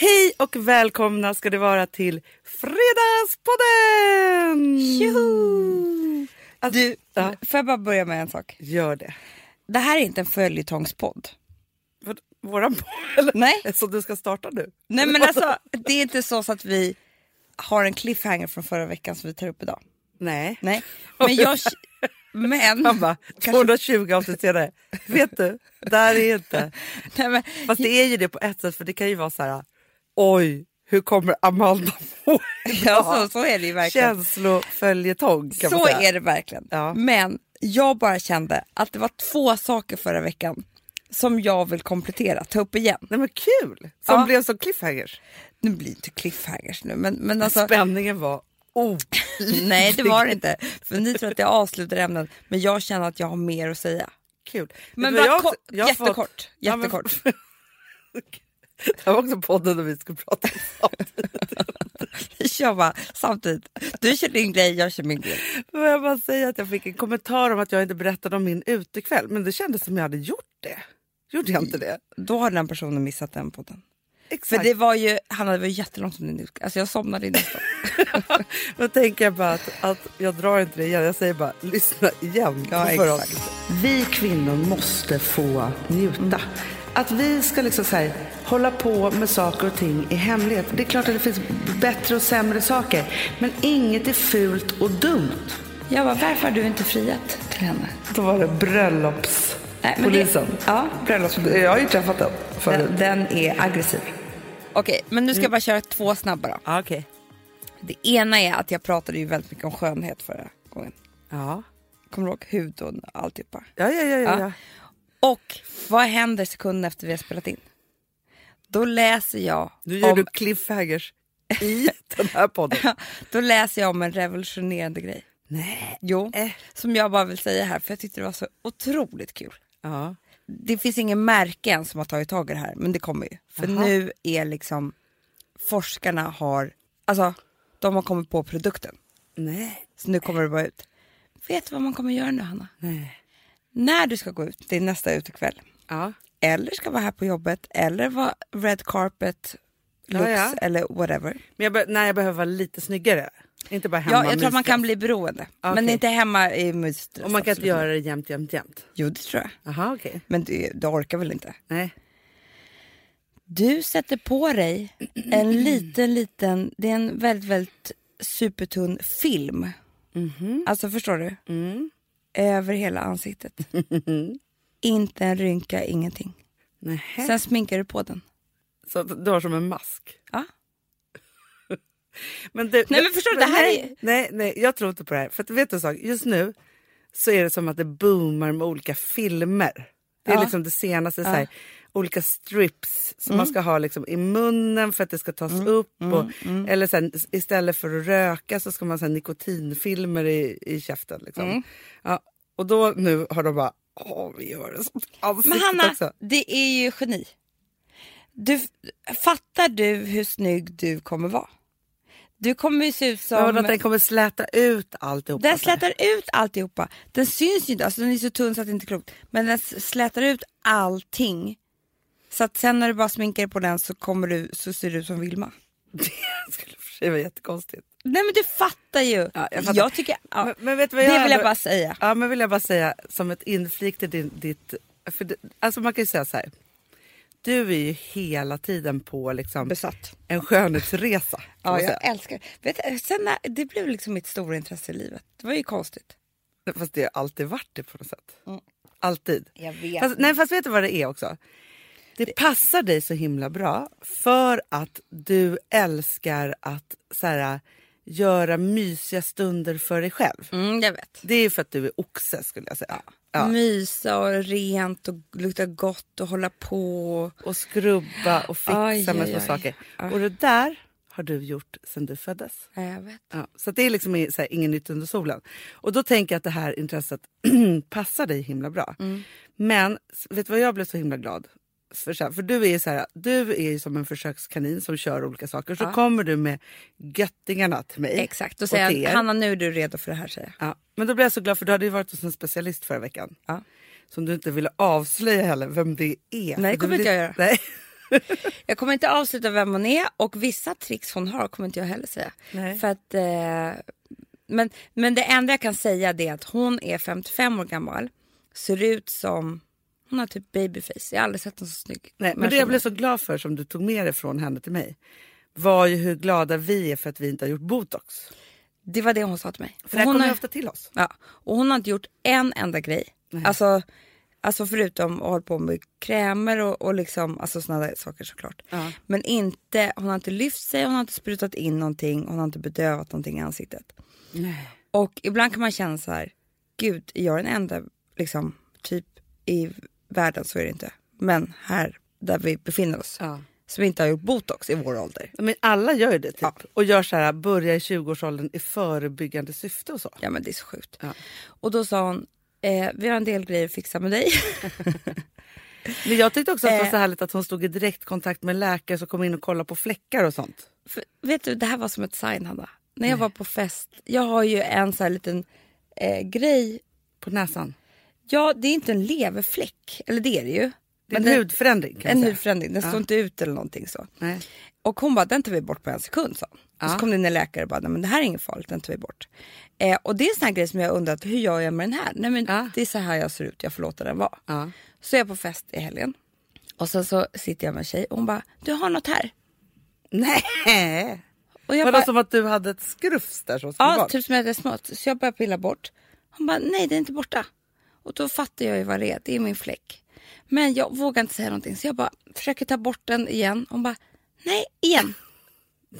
Hej och välkomna ska det vara till Fredagspodden! Tjoho! Att- Du, ja, får jag bara börja med en sak? gör det. Det här är inte en följetongspodd. Våran podd? eller? Nej. Så du ska starta nu? Nej men alltså, det är inte så, så att vi har en cliffhanger från förra veckan som vi tar upp idag. Nej. Nej, men jag... Men... Man bara, 220 avsnitt senare. Vet du, där är inte. Nej, men Fast det är ju det på ett sätt för det kan ju vara så här. Oj, hur kommer Amanda må ja, så, så är det ju verkligen. Känsloföljetong kan man Så säga. är det verkligen. Ja. Men jag bara kände att det var två saker förra veckan som jag vill komplettera, ta upp igen. Nej men kul! Som Ja. blev som cliffhangers. Nu blir det inte cliffhangers nu men, men alltså... Spänningen var oh. Nej det var det inte. För ni tror att jag avslutar ämnen men jag känner att jag har mer att säga. Kul. Men Vet du vad bara jag kort, jag har fått- jättekort. Ja, men- jättekort. Det här var också podden där vi skulle prata sånt. Vi kör bara samtidigt. Du kör din grej, jag kör min grej. Jag bara säga att jag fick en kommentar om att jag inte berättade om min utekväll. Men det kändes som jag hade gjort det. Gjorde jag inte det? Då har den personen missat den podden. För Exakt. det var ju, Hanna det var jättelångt som din Alltså jag somnade i nästan. Då tänker jag bara att, att jag drar inte det igen. Jag säger bara lyssna igen. Ja, exakt. Vi kvinnor måste få njuta. Att vi ska liksom så här, hålla på med saker och ting i hemlighet. Det är klart att det finns bättre och sämre saker. Men inget är fult och dumt. Jag bara, varför har du inte friat till henne? Då var det bröllopspolisen. det, ja, bröllopspolisen. Jag har ju träffat den förut. Den, den är aggressiv. Okej, men nu ska jag bara köra två snabba då. Ja, okej. Det ena är att jag pratade ju väldigt mycket om skönhet förra gången. Ja. Kommer du ihåg hud och alltihopa? Ja, ja, ja, ja. Ja. Och vad händer sekunden efter vi har spelat in? Då läser jag Nu gör om, du cliffhangers i den här podden. då läser jag om en revolutionerande grej. Nej. Jo, Eh. som jag bara vill säga här för jag tyckte det var så otroligt kul. Ja. Det finns ingen märke än som har tagit tag i det här men det kommer ju. För Jaha. nu är liksom forskarna har, alltså de har kommit på produkten. Nej. Så nu kommer det bara ut. Vet du vad man kommer göra nu Hanna? Nej. När du ska gå ut, är nästa utekväll. Ja. Eller ska vara här på jobbet eller vara red carpet looks Ja, ja. eller whatever. Men jag be- nej, jag behöver vara lite snyggare. Inte bara hemma Ja, jag tror att man kan bli beroende. Men Okej. inte hemma i mysstress. Och man kan inte absolut göra det jämt, jämt, jämt. Jo, det tror jag. Jaha, okej. Men du, du orkar väl inte? Nej. Du sätter på dig en liten, liten, det är en väldigt, väldigt supertunn film. Alltså förstår du? Mm. Över hela ansiktet. inte en rynka, ingenting. Nähä. Sen sminkar du på den. Så du har som en mask. Ja. Men du, Nej, men förstår du, det här nej, är- nej, nej, jag tror inte på det här. För att, vet du en sak? Just nu så är det som att det boomar med olika filmer. Det är Ja. liksom det senaste, så här, olika strips som man Mm. ska ha liksom i munnen för att det ska tas upp. Och, mm. Eller sen, istället för att röka så ska man ha nikotinfilmer i, i käften. Liksom. Mm. Ja, och då nu har de bara, åh vi gör det som ansiktet Men Hanna, också. det är ju geni. Du, fattar du hur snygg du kommer vara? Du kommer ju se ut som... Ja, att den kommer släta ut alltihopa. Den slätar ut alltihopa. Den syns ju inte, alltså den är så tunn så att det inte är klokt. Men den slätar ut allting. Så att sen när du bara sminkar på den så, kommer du, så ser du ut som Vilma. Det skulle för sig vara jättekonstigt. Nej men du fattar ju. Ja, jag fattar. tycker, ja, Men, men vet du vad det vill jag bara säga. Ja, men vill jag bara säga som ett inflik till din, ditt... För det, alltså man kan ju säga så här. Du är ju hela tiden på liksom Besatt. en skönhetsresa. Ja, jag älskar Vet du, sen när, Det blev liksom mitt stora intresse i livet. Det var ju konstigt. Fast det har alltid varit det på något sätt. Mm. Alltid. Jag vet. Fast, nej, fast vet du vad det är också? Det passar dig så himla bra för att du älskar att så här, göra mysiga stunder för dig själv. Mm, jag vet. Det är för att du är oxe skulle jag säga. Ja. Mysa och rent och lukta gott och hålla på. Och skrubba och fixa Aj, med aj, små aj. saker. Ja. Och det där har du gjort sedan du föddes. Ja, jag vet. Ja, så det är liksom så här, ingen nytt under solen. Och då tänker jag att det här intresset passar dig himla bra. Mm. Men vet du vad jag blev så himla glad för? Så här, för du är, så här, du är ju som en försökskanin som kör olika saker. Så Ja. kommer du med göttingarna till mig. Exakt. Då och säger jag. Hanna nu är du redo för det här säger jag. Ja, men då blev jag så glad för du hade ju varit hos en specialist förra veckan. Ja. Som du inte ville avslöja heller vem det är. Nej, det kommer inte jag göra. Nej. Jag kommer inte avsluta vem hon är och vissa tricks hon har kommer inte jag heller säga. Nej. För att, eh, men, men det enda jag kan säga är att hon är 55 år gammal, ser ut som, hon har typ babyface. Jag har aldrig sett en så snygg Nej, men det jag blev så glad för som du tog med dig från henne till mig var ju hur glada vi är för att vi inte har gjort botox. Det var det hon sa till mig. För det hon kommer har, ju ofta till oss. ja, och hon har inte gjort en enda grej. Alltså, alltså förutom att hålla på med krämer och, och liksom, alltså sådana saker såklart. Ja. Men inte, hon har inte lyft sig, hon har inte sprutat in någonting, hon har inte bedövat någonting i ansiktet. Nej. Och ibland kan man känna så här, gud, är jag den enda liksom, typ i världen så är det inte. Men här där vi befinner oss, Ja. som inte har gjort botox i vår ålder. Men alla gör ju det typ. Ja. Och gör så här, börjar i 20-årsåldern i förebyggande syfte och så. Ja men det är så sjukt. Ja. Och då sa hon, eh, vi har en del grejer att fixa med dig. Men jag tyckte också att det var Eh. så härligt att hon stod i direktkontakt med läkare som kom in och kollade på fläckar och sånt. För, vet du, det här var som ett sign Hanna. När jag var på fest, jag har ju en så här liten eh, grej. På näsan. Ja, det är inte en leverfläck, eller det är det ju. Det är en hudförändring En säga. hudförändring, den står inte ut eller någonting så. Nej. Och hon bara, den tar vi bort på en sekund sa hon. Och Ja. så kom det in en läkare och bara, nej men det här är inget farligt, den tar vi bort. Eh, och det är en sån här grej som jag undrat, hur gör jag med den här? Nej men Ja. det är så här jag ser ut, jag får låta den vara. Ja. Så är jag på fest i helgen. Och sen så sitter jag med en tjej och hon bara, du har något här. Nej. Och jag Var det bara, som att du hade ett skrufs där som skulle ja, bort? typ som jag hade smått. Så jag börjar pilla bort. Hon bara, nej det är inte borta. Och då fattar jag ju vad det är, det är min fläck. Men jag vågar inte säga någonting så jag bara försöker ta bort den igen. Hon bara, nej igen.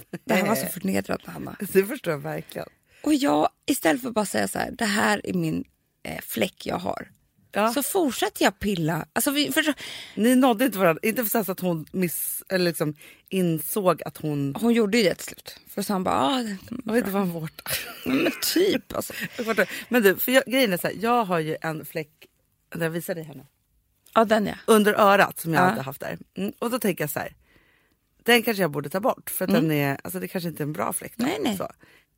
Det här var så förnedrande Hanna. Det förstår jag verkligen. Och jag, istället för att bara säga så här, det här är min eh, fläck jag har. Ja. Så fortsätter jag pilla. Alltså, vi, för, Ni nådde inte varandra. Inte för att hon miss, eller liksom insåg att hon... hon gjorde ju det till slut. För så han bara, ah, Jag vet inte vad en vårta. men typ alltså. Men du, för jag, grejen är så här, jag har ju en fläck, jag visar dig här nu. Ja den ja. Under örat som jag Ja. alltid haft där. Mm. Och då tänker jag så här, den kanske jag borde ta bort för att den är, alltså det kanske inte är en bra fläck. Då, Mm. Nej, nej. Så.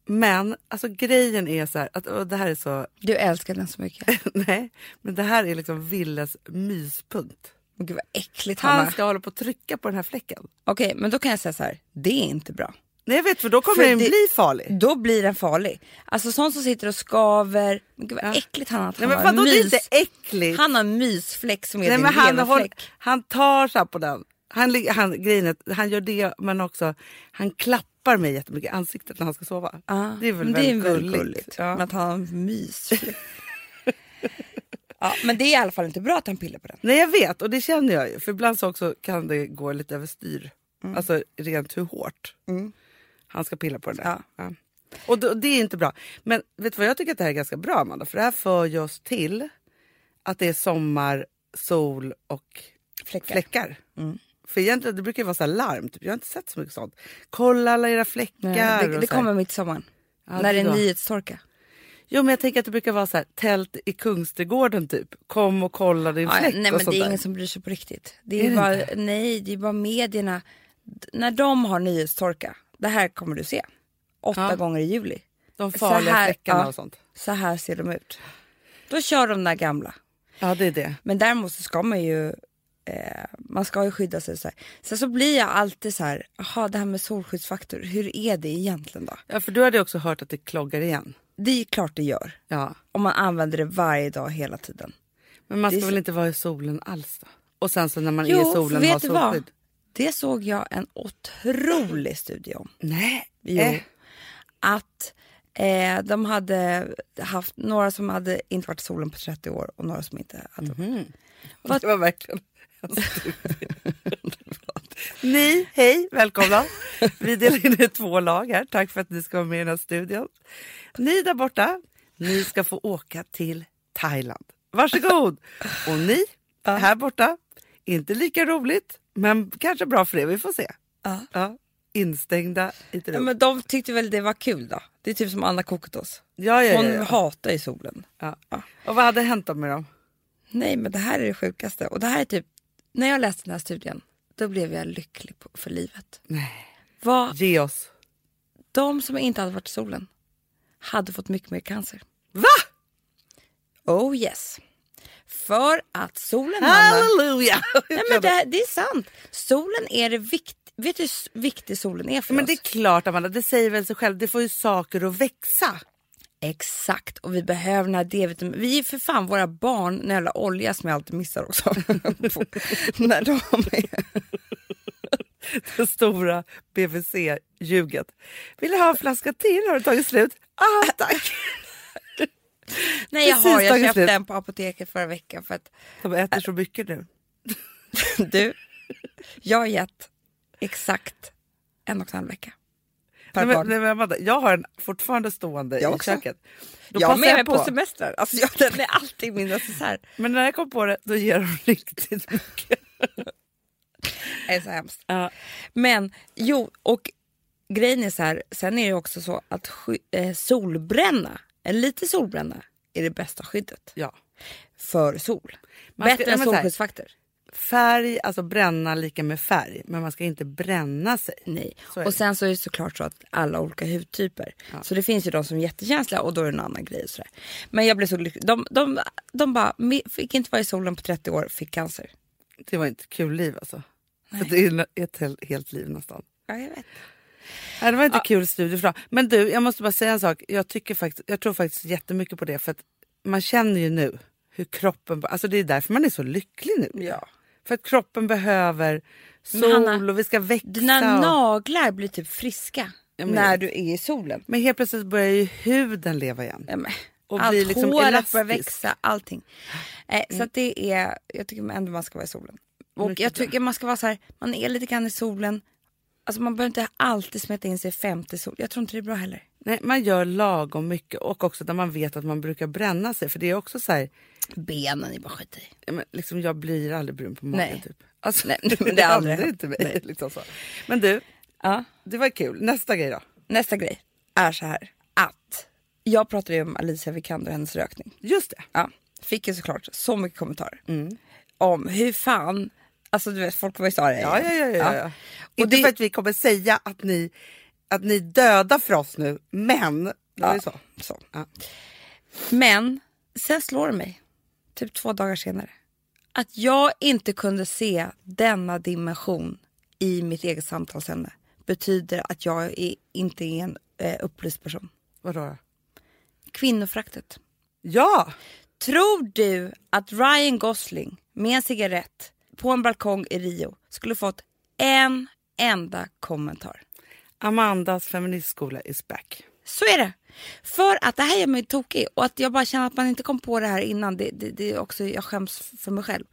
Men alltså grejen är så här, att, och det här är så, Du älskar den så mycket. nej, men det här är liksom Villes myspunkt. Men Gud vad äckligt Hanna. Han ska hålla på att trycka på den här fläcken. Okej men då kan jag säga så här, det är inte bra. Nej jag vet för då kommer För den det- bli farlig. Då blir den farlig. Alltså sån som sitter och skaver. Men Gud vad äckligt han har. att Nej han men har en vadå det är mys. inte äckligt? Han har en mysfläck som är Nej, din men han, håll, leverfläck. han tar så här på den. Han, lig- han, grejen är, att han gör det men också han klappar mig jättemycket i ansiktet när han ska sova. Ja, det är väl men väldigt väl gulligt. Ja. Men att han mysfläck. ja, men det är i alla fall inte bra att han pillar på den. Nej jag vet och det känner jag ju för ibland så också kan det gå lite överstyr. Mm. Alltså rent hur hårt han ska pilla på den där. Ja. Ja. Och då, det är inte bra. Men vet du vad jag tycker att det här är ganska bra Amanda? För det här för oss till att det är sommar, sol och Fläckar. fläckar. För egentligen det brukar ju vara så larm, typ. jag har inte sett så mycket sånt. Kolla alla era fläckar. Nej, det, det kommer mitt sommaren. Ja, när det är nyhetstorka. Jo men jag tänker att det brukar vara så här, tält i Kungsträdgården typ. Kom och kolla din Ja, fläck nej men det är där. ingen som bryr sig på riktigt. Det Är är, det bara, inte? nej, det är bara medierna. När de har nyhetstorka, det här kommer du se. Åtta Ja. gånger i juli. De Så farliga här- fläckarna ja. och sånt. Så här ser de ut. Då kör de där gamla. Ja det är det. Men däremot så ska man ju eh, man ska ju skydda sig. Så här. Sen så blir jag alltid så här, jaha det här med solskyddsfaktor, hur är det egentligen då? Ja för du hade också hört att det kloggar igen. Det är klart det gör. Ja. Om man använder det varje dag hela tiden. Men man är ska så- väl inte vara i solen alls då? Och sen så när man är Jo, i för solen har vad? solskydd. Det såg jag en otrolig studie om. Nej. Jo. Eh. Att eh, de hade haft några som hade inte varit i solen på 30 år och några som inte hade. Vad- Det var verkligen. Ni, hej, välkomna. Vi delar in i två lag här. Tack för att ni ska vara med i den här studion. Ni där borta, ni ska få åka till Thailand. Varsågod! Och ni här borta, inte lika roligt, men kanske bra för er. Vi får se. Ja. Ja, instängda i ett Ja, rum. men de tyckte väl det var kul då. Det är typ som Anna Kokotås. Ja, ja, Hon ja, ja. hatar ju solen. ja. Ja. Och vad hade hänt då med dem? Nej men det här är det sjukaste. Och det här är typ, när jag läste den här studien, då blev jag lycklig på, för livet. Nej. Vad, Ge oss. de som inte hade varit i solen hade fått mycket mer cancer. Va? Oh yes. För att solen Halleluja! Nej men det, det är sant. Solen är det vikt, Vet du hur viktig solen är för Men oss? det är klart Amanda, det säger väl sig själv. Det får ju saker att växa. Exakt, och vi behöver den här D-vitamin. Vi är för fan våra barn, den jävla olja som jag alltid missar också. när de är... Det stora BVC-ljuget. Vill du ha en flaska till? Har du tagit slut? Ah, tack! Nej jag Precis har, jag köpte slut. den på apoteket förra veckan för att De äter så mycket nu. du, jag har gett exakt en och en halv vecka. Per Nej, men, nej, men Amanda, jag har den fortfarande stående Jag i också. köket. Då jag har med mig på, på. semestrar. Alltså, jag, den är alltid min necessär. Men när jag kom på det, då ger de riktigt mycket. Det är så hemskt. Ja. Men jo, och grejen är så här, sen är det också så att eh, solbränna, en lite solbränna är det bästa skyddet Ja. för sol. Ska- Bättre än solskyddsfaktor. Färg, alltså bränna lika med färg. Men man ska inte bränna sig. Nej. Och sen så är det såklart så att alla olika hudtyper. Så det finns ju de som är jättekänsliga och då är det en annan grej. Och sådär. Men jag blev så lycklig. De, de, de bara, "Mi- fick inte vara i solen på 30 år, fick cancer. Det var inte kul liv alltså. För det är ett helt, helt liv nästan. Ja, jag vet. Nej, det var inte kul studie för. Men du, jag måste bara säga en sak. Jag, tycker faktiskt, jag tror faktiskt jättemycket på det. För att man känner ju nu hur kroppen... Alltså det är därför man är så lycklig nu. Ja. För att kroppen behöver sol Hanna, och vi ska växa. Dina och, naglar blir typ friska när du är i solen. men helt plötsligt börjar ju huden leva igen. Ja, Och allt blir liksom håret elastisk. börjar växa, allting. Eh, Så att det är, jag tycker ändå man ska vara i solen. Och Mycket jag bra. tycker man ska vara så här, man är lite grann i solen. Alltså man behöver inte alltid smeta in sig 50 sol. Jag tror inte det är bra heller. Nej, man gör lagom mycket och också där man vet att man brukar bränna sig. För det är också så här, Benen är bara skit i. ja, men liksom, jag blir aldrig brun på magen Nej. typ. Alltså, Nej, men det är aldrig hänt. inte mig. Nej. Liksom så. Men du, Ja. det var kul. Nästa grej då. Nästa grej är så här att jag pratade ju om Alicia Vikander och hennes rökning. Just det. Ja, fick ju såklart så mycket kommentarer Mm. om hur fan, alltså du vet folk var ju sa det. Ja, ja, ja. ja, ja. Och Inte det- för att vi kommer säga att ni, att ni dödar för oss nu, men det Ja. så. Så. Ja. Men sen slår det mig, typ två dagar senare, att jag inte kunde se denna dimension i mitt eget samtalsämne betyder att jag är, inte är en eh, upplyst person. Vadå då? Kvinnofraktet. Ja! Tror du att Ryan Gosling med en cigarett på en balkong i Rio skulle fått en enda kommentar? Amandas feministskola is back. Så är det. För att det här gör mig tokig och att jag bara känner att man inte kom på det här innan. Det, det, det är också, jag skäms för mig själv.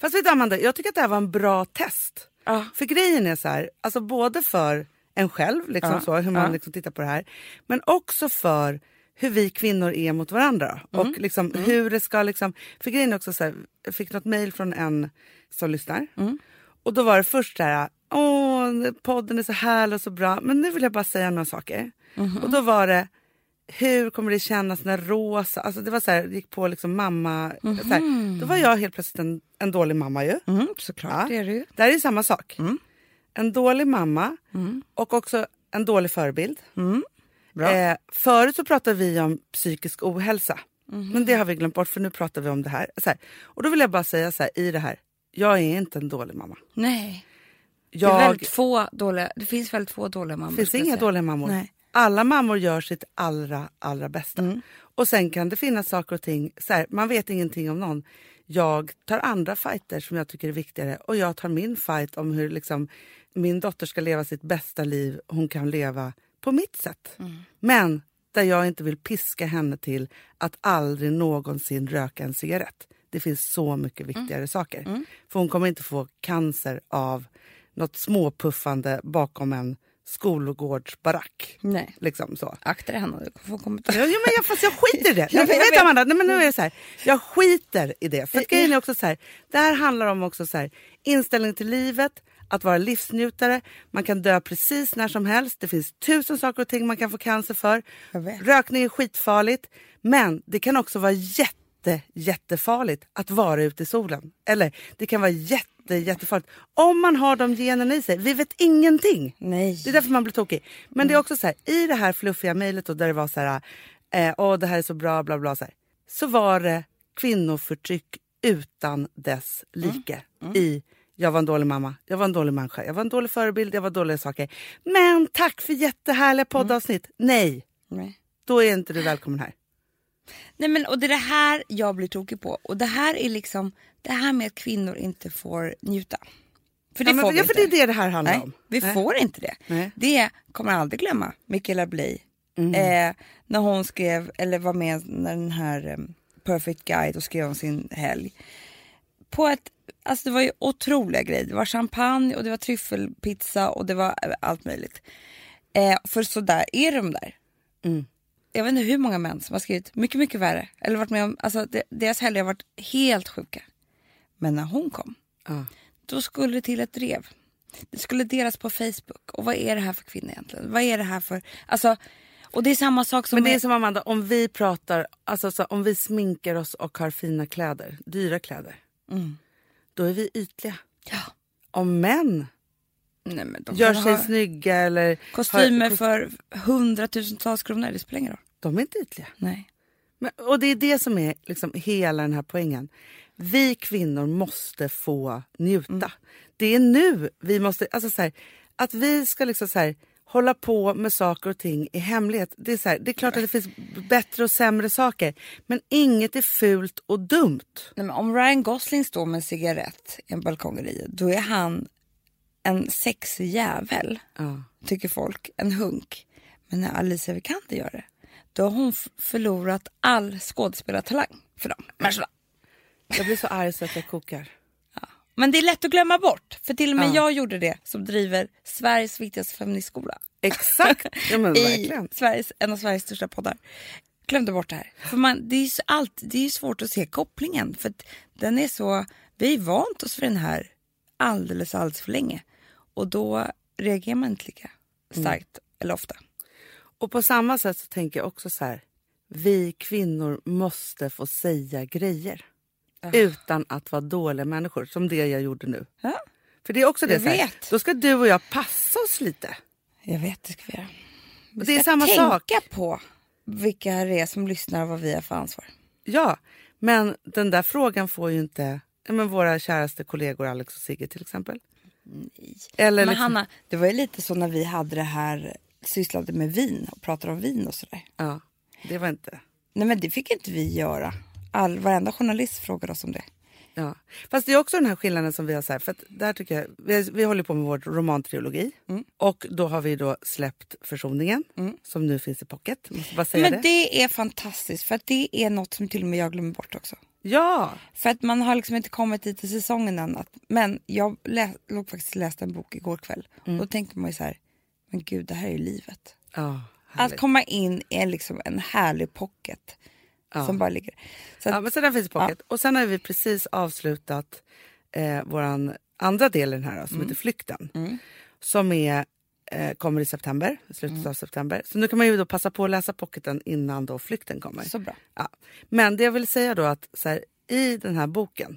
Fast vet du Amanda, jag tycker att det här var en bra test. Ja. För grejen är så här, alltså både för en själv, liksom Ja, så, hur man ja. liksom tittar på det här. Men också för hur vi kvinnor är mot varandra. Mm. Och liksom hur det ska liksom... För grejen är också så här, jag fick något mejl från en som lyssnar. Mm. Och då var det först så här, åh podden är så härlig och så bra. Men nu vill jag bara säga några saker. Mhm. Och då var det, hur kommer det kännas när Rosa, alltså det var så här, gick på liksom mamma. Så här, då var jag helt plötsligt en, en dålig mamma ju. Mm, såklart, Ja. det är ju. Det här är samma sak. Mm. En dålig mamma och också en dålig förebild. Bra. Eh, förut så pratade vi om psykisk ohälsa. Men det har vi glömt bort för nu pratar vi om det här. Här. Och då vill jag bara säga så här i det här. Jag är inte en dålig mamma. Nej, det, är Jag, väldigt få dåliga, det finns väldigt få dåliga mammor. det finns jag inga dåliga mammor. Nej. Alla mammor gör sitt allra, allra bästa. Och sen kan det finnas saker och ting, så här, man vet ingenting om någon. Jag tar andra fighter som jag tycker är viktigare och jag tar min fight om hur liksom, min dotter ska leva sitt bästa liv hon kan leva på mitt sätt. Men där jag inte vill piska henne till att aldrig någonsin röka en cigarett. Det finns så mycket viktigare saker. För hon kommer inte få cancer av något småpuffande bakom en skolgårdsbarack. Nej. Liksom så. Akta dig Hanna, du kommer få kommentarer. Ja, men jag, fast jag skiter i det. Ja, Jag, vet vet. Amanda, nej, men nu är det så här. Jag skiter i det. För grejen är också så här. Det här handlar om också så här, inställning till livet, att vara livsnjutare. Man kan dö precis när som helst. Det finns tusen saker och ting man kan få cancer för. Rökning är skitfarligt. Men det kan också vara jätte, jättefarligt att vara ute i solen. Eller det kan vara jätte, jättefarligt om man har de generna i sig. Vi vet ingenting. Nej. Det är därför man blir tokig. Men det är också så här, i det här fluffiga mejlet där det var så här, eh, åh det här är så bra, bla bla, så, här, så var det kvinnoförtryck utan dess like i jag var en dålig mamma, jag var en dålig människa, jag var en dålig förebild, jag var dåliga saker. Men tack för jättehärliga poddavsnitt. Nej, Nej. då är inte du välkommen här. Nej men och det är det här jag blir tokig på. Och det här är liksom det här med att kvinnor inte får njuta. För det ja, men, får vi ja, för inte. det är det det här handlar Nej, om. vi Nej. får inte det. Nej. Det kommer jag aldrig glömma. Michaela Bley. Mm. Eh, när hon skrev, eller var med när den här eh, Perfect Guide och skrev om sin helg. På ett, alltså det var ju otroliga grejer. Det var champagne och det var tryffelpizza och det var eh, allt möjligt. Eh, för så där är de där. Mm. Jag vet inte hur många män som har skrivit mycket, mycket värre. Eller varit med om, alltså det, deras helger har varit helt sjuka. Men när hon kom, Ja. då skulle det till ett drev. Det skulle delas på Facebook. Och vad är det här för kvinnor egentligen? Vad är det här för... Alltså, och det är samma sak som... Men det är med- som Amanda, om vi pratar, alltså så, om vi sminkar oss och har fina kläder, dyra kläder, Mm. då är vi ytliga. Ja. Om män Nej, men de gör sig ha snygga eller... kostymer har, för hundratusentals kronor. Det spelar ingen roll. De är inte ytliga. Nej. Men, och det är det som är liksom hela den här poängen. Vi kvinnor måste få njuta. Mm. Det är nu vi måste... Alltså så här, att vi ska liksom så här, hålla på med saker och ting i hemlighet. Det är, så här, det är klart att det finns bättre och sämre saker. Men inget är fult och dumt. Nej, men om Ryan Gosling står med en cigarett i en balkong då är han en sexig jävel, Ja. tycker folk. En hunk. Men när Alicia Vikander gör det, då har hon förlorat all skådespelartalang för dem. människorna. Jag blir så arg så att jag kokar. Men det är lätt att glömma bort, för till och med Ja. jag gjorde det som driver Sveriges viktigaste feministskola. Exakt! Ja, men I. Sveriges, en av Sveriges största poddar. Glömde bort det här. För man, det, är ju så allt, det är svårt att se kopplingen. För den är så, vi har vant oss för den här alldeles, alldeles för länge. Och då reagerar man inte lika starkt eller ofta. Och på samma sätt så tänker jag också så här. Vi kvinnor måste få säga grejer. Utan att vara dåliga människor, som det jag gjorde nu. Ja, För det är också det Jag så här. Då ska du och jag passa oss lite. jag vet, det ska vi göra. Vi Det är ska samma tänka sak. på vilka det är som lyssnar och vad vi har för ansvar. Ja, men den där frågan får ju inte men våra käraste kollegor Alex och Sigge till exempel. Eller Men liksom, Hanna, det var ju lite så när vi hade det här, sysslade med vin och pratade om vin och sådär. Ja, det var inte... Nej men det fick inte vi göra. All, varenda journalist frågade oss om det. Ja. Fast det är också den här skillnaden som vi har så här, för att där tycker jag, vi, vi håller på med vår romantrilogi och då har vi då släppt Försoningen som nu finns i pocket. Måste bara säga Men det. det är fantastiskt för att det är något som till och med jag glömmer bort också. Ja, För att man har liksom inte kommit dit till säsongen än. Att, men jag lä, låg faktiskt läste en bok igår kväll. Och då tänker man ju så här, men gud det här är ju livet. ja Att komma in i liksom en härlig pocket som bara ligger. Så att, Ja, men så den finns i pocket. Och sen har vi precis avslutat eh, vår andra del i den här som heter Flykten. Som är, kommer i september, slutet av september. Så nu kan man ju då passa på att läsa pocketen innan då Flykten kommer. Så bra. Ja. Men det jag vill säga då att så här, i den här boken,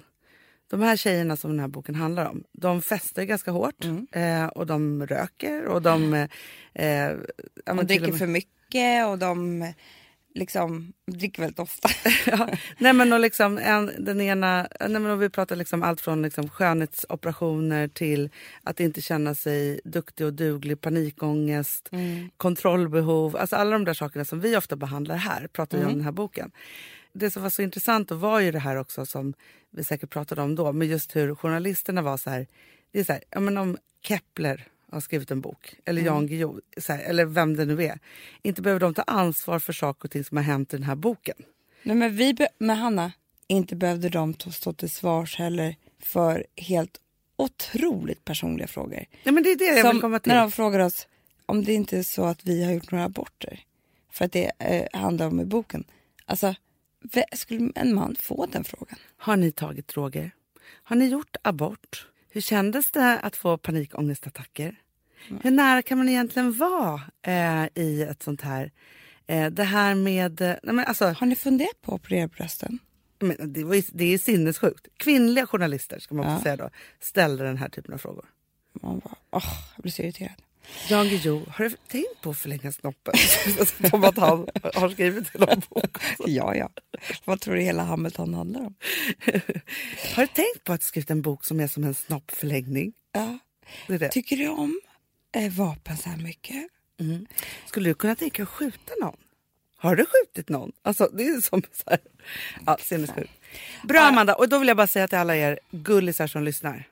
de här tjejerna som den här boken handlar om, de festar ganska hårt eh, och de röker och de... Eh, eh, De till dricker och med- för mycket och de liksom dricker väldigt ofta. ja. Nej men och liksom en, den ena, nej men och vi pratar liksom allt från liksom skönhetsoperationer till att inte känna sig duktig och duglig, panikångest, kontrollbehov. Alltså alla de där sakerna som vi ofta behandlar här pratar vi om i den här boken. Det som var så intressant och var ju det här också som vi säkert pratade om då, med just hur journalisterna var så här. Det är så här, ja men om Kepler har skrivit en bok, eller Jan Guillou, eller vem det nu är. Inte behöver de ta ansvar för saker och ting som har hänt i den här boken. Nej, men vi med Hanna, inte behövde de ta- stå till svars heller för helt otroligt personliga frågor. Ja, men det är det jag vill Som komma till. när de frågar oss om det inte är så att vi har gjort några aborter. För att det eh, handlar om i boken. Alltså, skulle en man få den frågan? Har ni tagit droger? Har ni gjort abort? Hur kändes det att få panikångestattacker? Hur nära kan man egentligen vara eh, i ett sånt här... Eh, det här med... Eh, nej men alltså, Har ni funderat på att operera brösten? men det, var, det är sinnessjukt. Kvinnliga journalister ska man Ja. säga då, ställde den här typen av frågor. Man bara, åh, jag blir så irriterad. Jan Guillou, har du tänkt på att förlänga snoppen? Som att han har skrivit i någon bok. Ja, ja. Vad tror du hela Hamilton handlar om? Har du tänkt på att skriva en bok som är som en snoppförlängning? Ja. Det det. Tycker du om eh, vapen så här mycket? Skulle du kunna tänka dig att skjuta någon? Har du skjutit någon? Alltså, det är som så här. Ja, sinnessjukt. Bra Amanda, och då vill jag bara säga till alla er gullisar som lyssnar.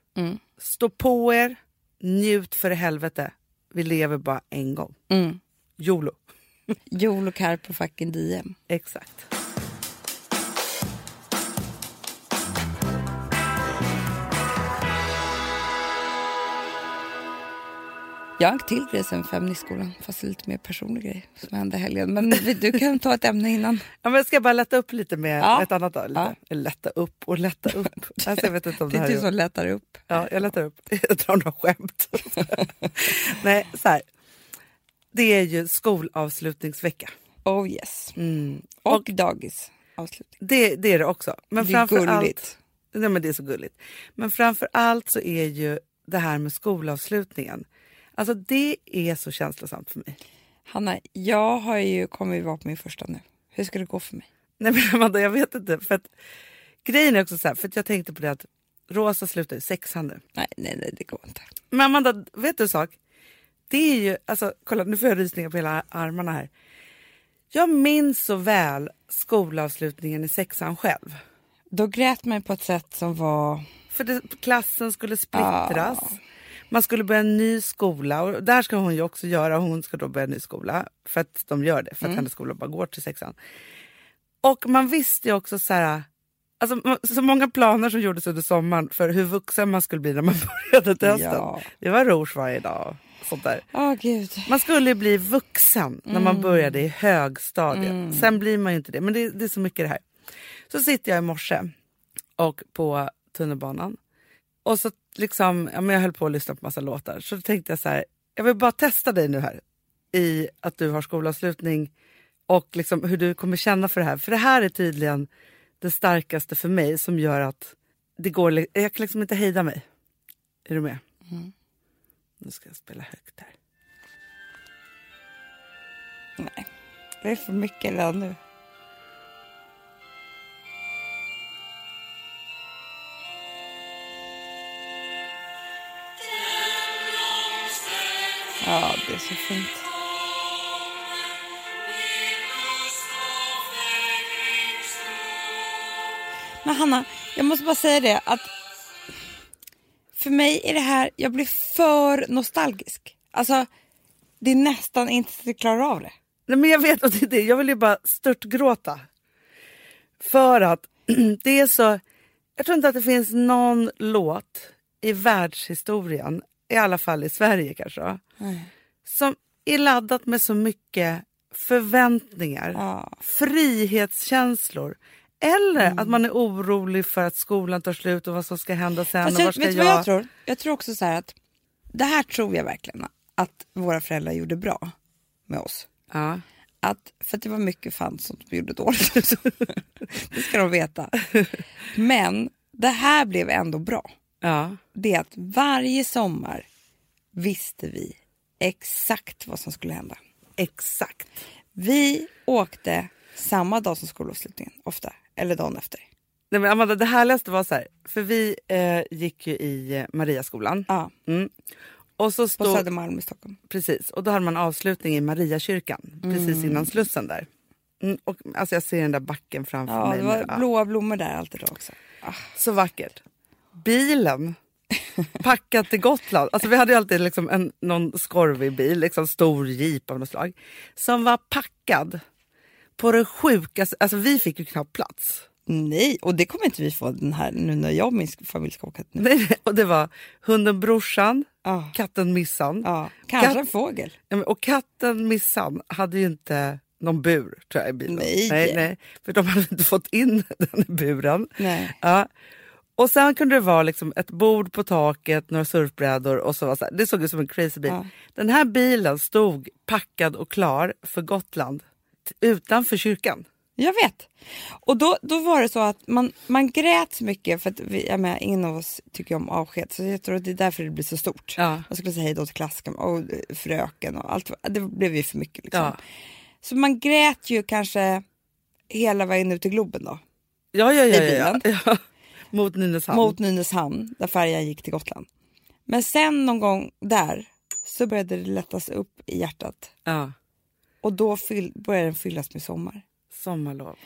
Stå på er, njut för helvete. Vi lever bara en gång. Mm. YOLO. Carp och fucking DM. Exakt. Jag har en till grej sen Feministskolan, fast lite mer personlig grej som hände helgen. Men du kan ta ett ämne innan. Ja, men ska jag bara lätta upp lite med Ja. ett annat? Lite. Ja. Lätta upp och lätta upp. Alltså, jag vet inte om det Det är du som lättar upp. Ja, jag lättar upp. Jag drar några skämt. Nej, så här. Det är ju skolavslutningsvecka. Oh yes. Mm. Och, dagis. Avslutning. Det, det är det också. Men Det är framför gulligt. allt, nej, men det är så gulligt. Men framför allt så är ju det här med skolavslutningen. Alltså det är så känslosamt för mig. Hanna, jag har ju kommit vara på min första nu. Hur ska det gå för mig? Nej men Amanda, jag vet inte. För att, grejen är också så här, för jag tänkte på det att Rosa slutar ju sexan nu. Nej, nej, nej, det går inte. Men Amanda, vet du en sak? Det är ju, alltså kolla nu får jag rysningar på hela armarna här. Jag minns så väl skolavslutningen i sexan själv. Då grät man på ett sätt som var... För det, klassen skulle splittras. Man skulle börja en ny skola och där ska hon ju också göra. Hon ska då börja en ny skola för att de gör det. För att hennes skola bara går till sexan. Och man visste ju också så här. Alltså, så många planer som gjordes under sommaren för hur vuxen man skulle bli när man började till hösten. Ja. Det var rouge varje dag. Sånt där. Åh gud. Man skulle ju bli vuxen när man började i högstadiet. Sen blir man ju inte det. Men det, det är så mycket det här. Så sitter jag i morse och på tunnelbanan. Och så liksom, ja, men jag höll på att lyssna på massa låtar. Så då tänkte jag så här, jag vill bara testa dig nu här. I att du har skolavslutning och liksom hur du kommer känna för det här. För det här är tydligen det starkaste för mig som gör att det går, jag kan liksom inte hejda mig. Är du med? Nu ska jag spela högt här. Nej, det är för mycket redan nu. Det är så fint. Men Hanna, jag måste bara säga det att för mig är det här, jag blir för nostalgisk. Alltså, det är nästan inte så att jag klarar av det. Nej, men jag vet, och det är det. jag vill ju bara störtgråta. För att det är så... Jag tror inte att det finns någon låt i världshistorien, i alla fall i Sverige kanske, som är laddat med så mycket förväntningar, Ja. frihetskänslor eller att man är orolig för att skolan tar slut och vad som ska hända sen. Fast och jag, ska vet du vad jag tror? Jag tror också så här att det här tror jag verkligen att våra föräldrar gjorde bra med oss. Ja. Att, för att det var mycket fan som de gjorde dåligt. det ska de veta. Men det här blev ändå bra. ja. Det är att varje sommar visste vi exakt vad som skulle hända. Exakt. Vi åkte samma dag som skolavslutningen, ofta. Eller dagen efter. Nej, men Amanda, det härligaste var så här, för vi eh, gick ju i eh, Mariaskolan. Ja, Mm. Och så på stod, Södermalm i Stockholm. precis, och då hade man avslutning i Mariakyrkan, precis innan Slussen där. Mm, och, alltså jag ser den där backen framför Ja, mig. det nu. var Ja, blåa blommor där alltid då också. Ah. Så vackert. Bilen, packad till Gotland. Alltså vi hade alltid liksom en, någon skorvig bil, liksom stor jeep av något slag, som var packad på det sjukaste. Alltså vi fick ju knappt plats. Nej, och det kommer inte vi få den här nu när jag och min familj ska åka nu. Nej, och det var hunden brorsan, Ja. katten Missan. Ja, kanske Katt- en fågel. Och katten Missan hade ju inte någon bur tror jag i bilen. Nej. nej, nej för de hade inte fått in den i buren. Nej. Ja. Och sen kunde det vara liksom ett bord på taket, några surfbrädor och så var så här. Det såg ut som en crazy bil. Ja. Den här bilen stod packad och klar för Gotland utanför kyrkan. Jag vet. Och då, då var det så att man, man grät så mycket för att vi, jag menar, ingen av oss tycker om avsked. Så jag tror att det är därför det blir så stort. Ja. Man skulle säga hej då till klasken och fröken och allt. Det blev ju för mycket liksom. Ja. Så man grät ju kanske hela vägen ut till Globen då. Ja, ja, ja. I ja, bilen. ja. Mot Nynäshamn. Mot Nynäshamn där färjan gick till Gotland. Men sen någon gång där så började det lättas upp i hjärtat. Ja. Och då fyll, började den fyllas med sommar. Sommarlov.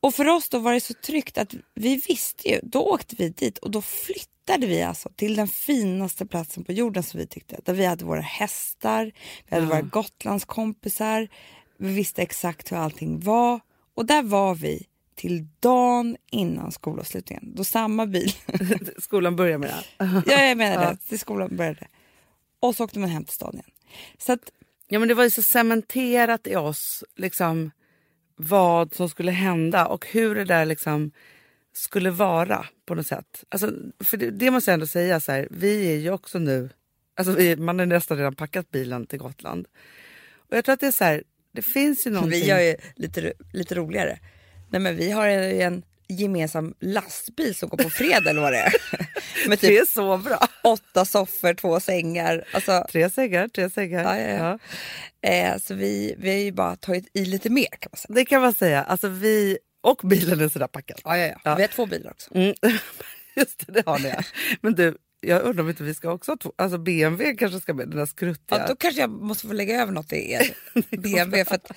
Och för oss då var det så tryggt att vi visste ju, då åkte vi dit och då flyttade vi alltså till den finaste platsen på jorden som vi tyckte. Där vi hade våra hästar, vi hade Ja. våra Gotlandskompisar, vi visste exakt hur allting var. Och där var vi till dagen innan skolavslutningen. Då samma bil, Skolan börjar med det. ja jag menar det, till skolan började. Och så åkte man hem till stan igen. Så att, Ja, men det var ju så cementerat i oss liksom, vad som skulle hända och hur det där liksom skulle vara på något sätt. Alltså, för det, det måste jag ändå säga, så här, vi är ju också nu... Alltså, vi, man har nästan redan packat bilen till Gotland. Och jag tror att det är så här, det finns ju någonting... vi gör ju lite, lite roligare. Nej men vi har ju en gemensam lastbil som går på fredag eller vad det är. Med Det typ är så bra. åtta soffor, två sängar. Alltså, Tre sängar, tre sängar. Ja, ja, ja. eh, så vi, vi har ju bara tagit i lite mer kan man säga. Det kan man säga. Alltså vi, och bilen är sådär packad. Ja, ja, ja. Ja. Vi har två bilar också. Mm. Just det, det har ni. Men du, jag undrar om inte vi ska också ha två, alltså BMW kanske ska med, den där skruttiga. Ja, då kanske jag måste få lägga över något i er BMW för att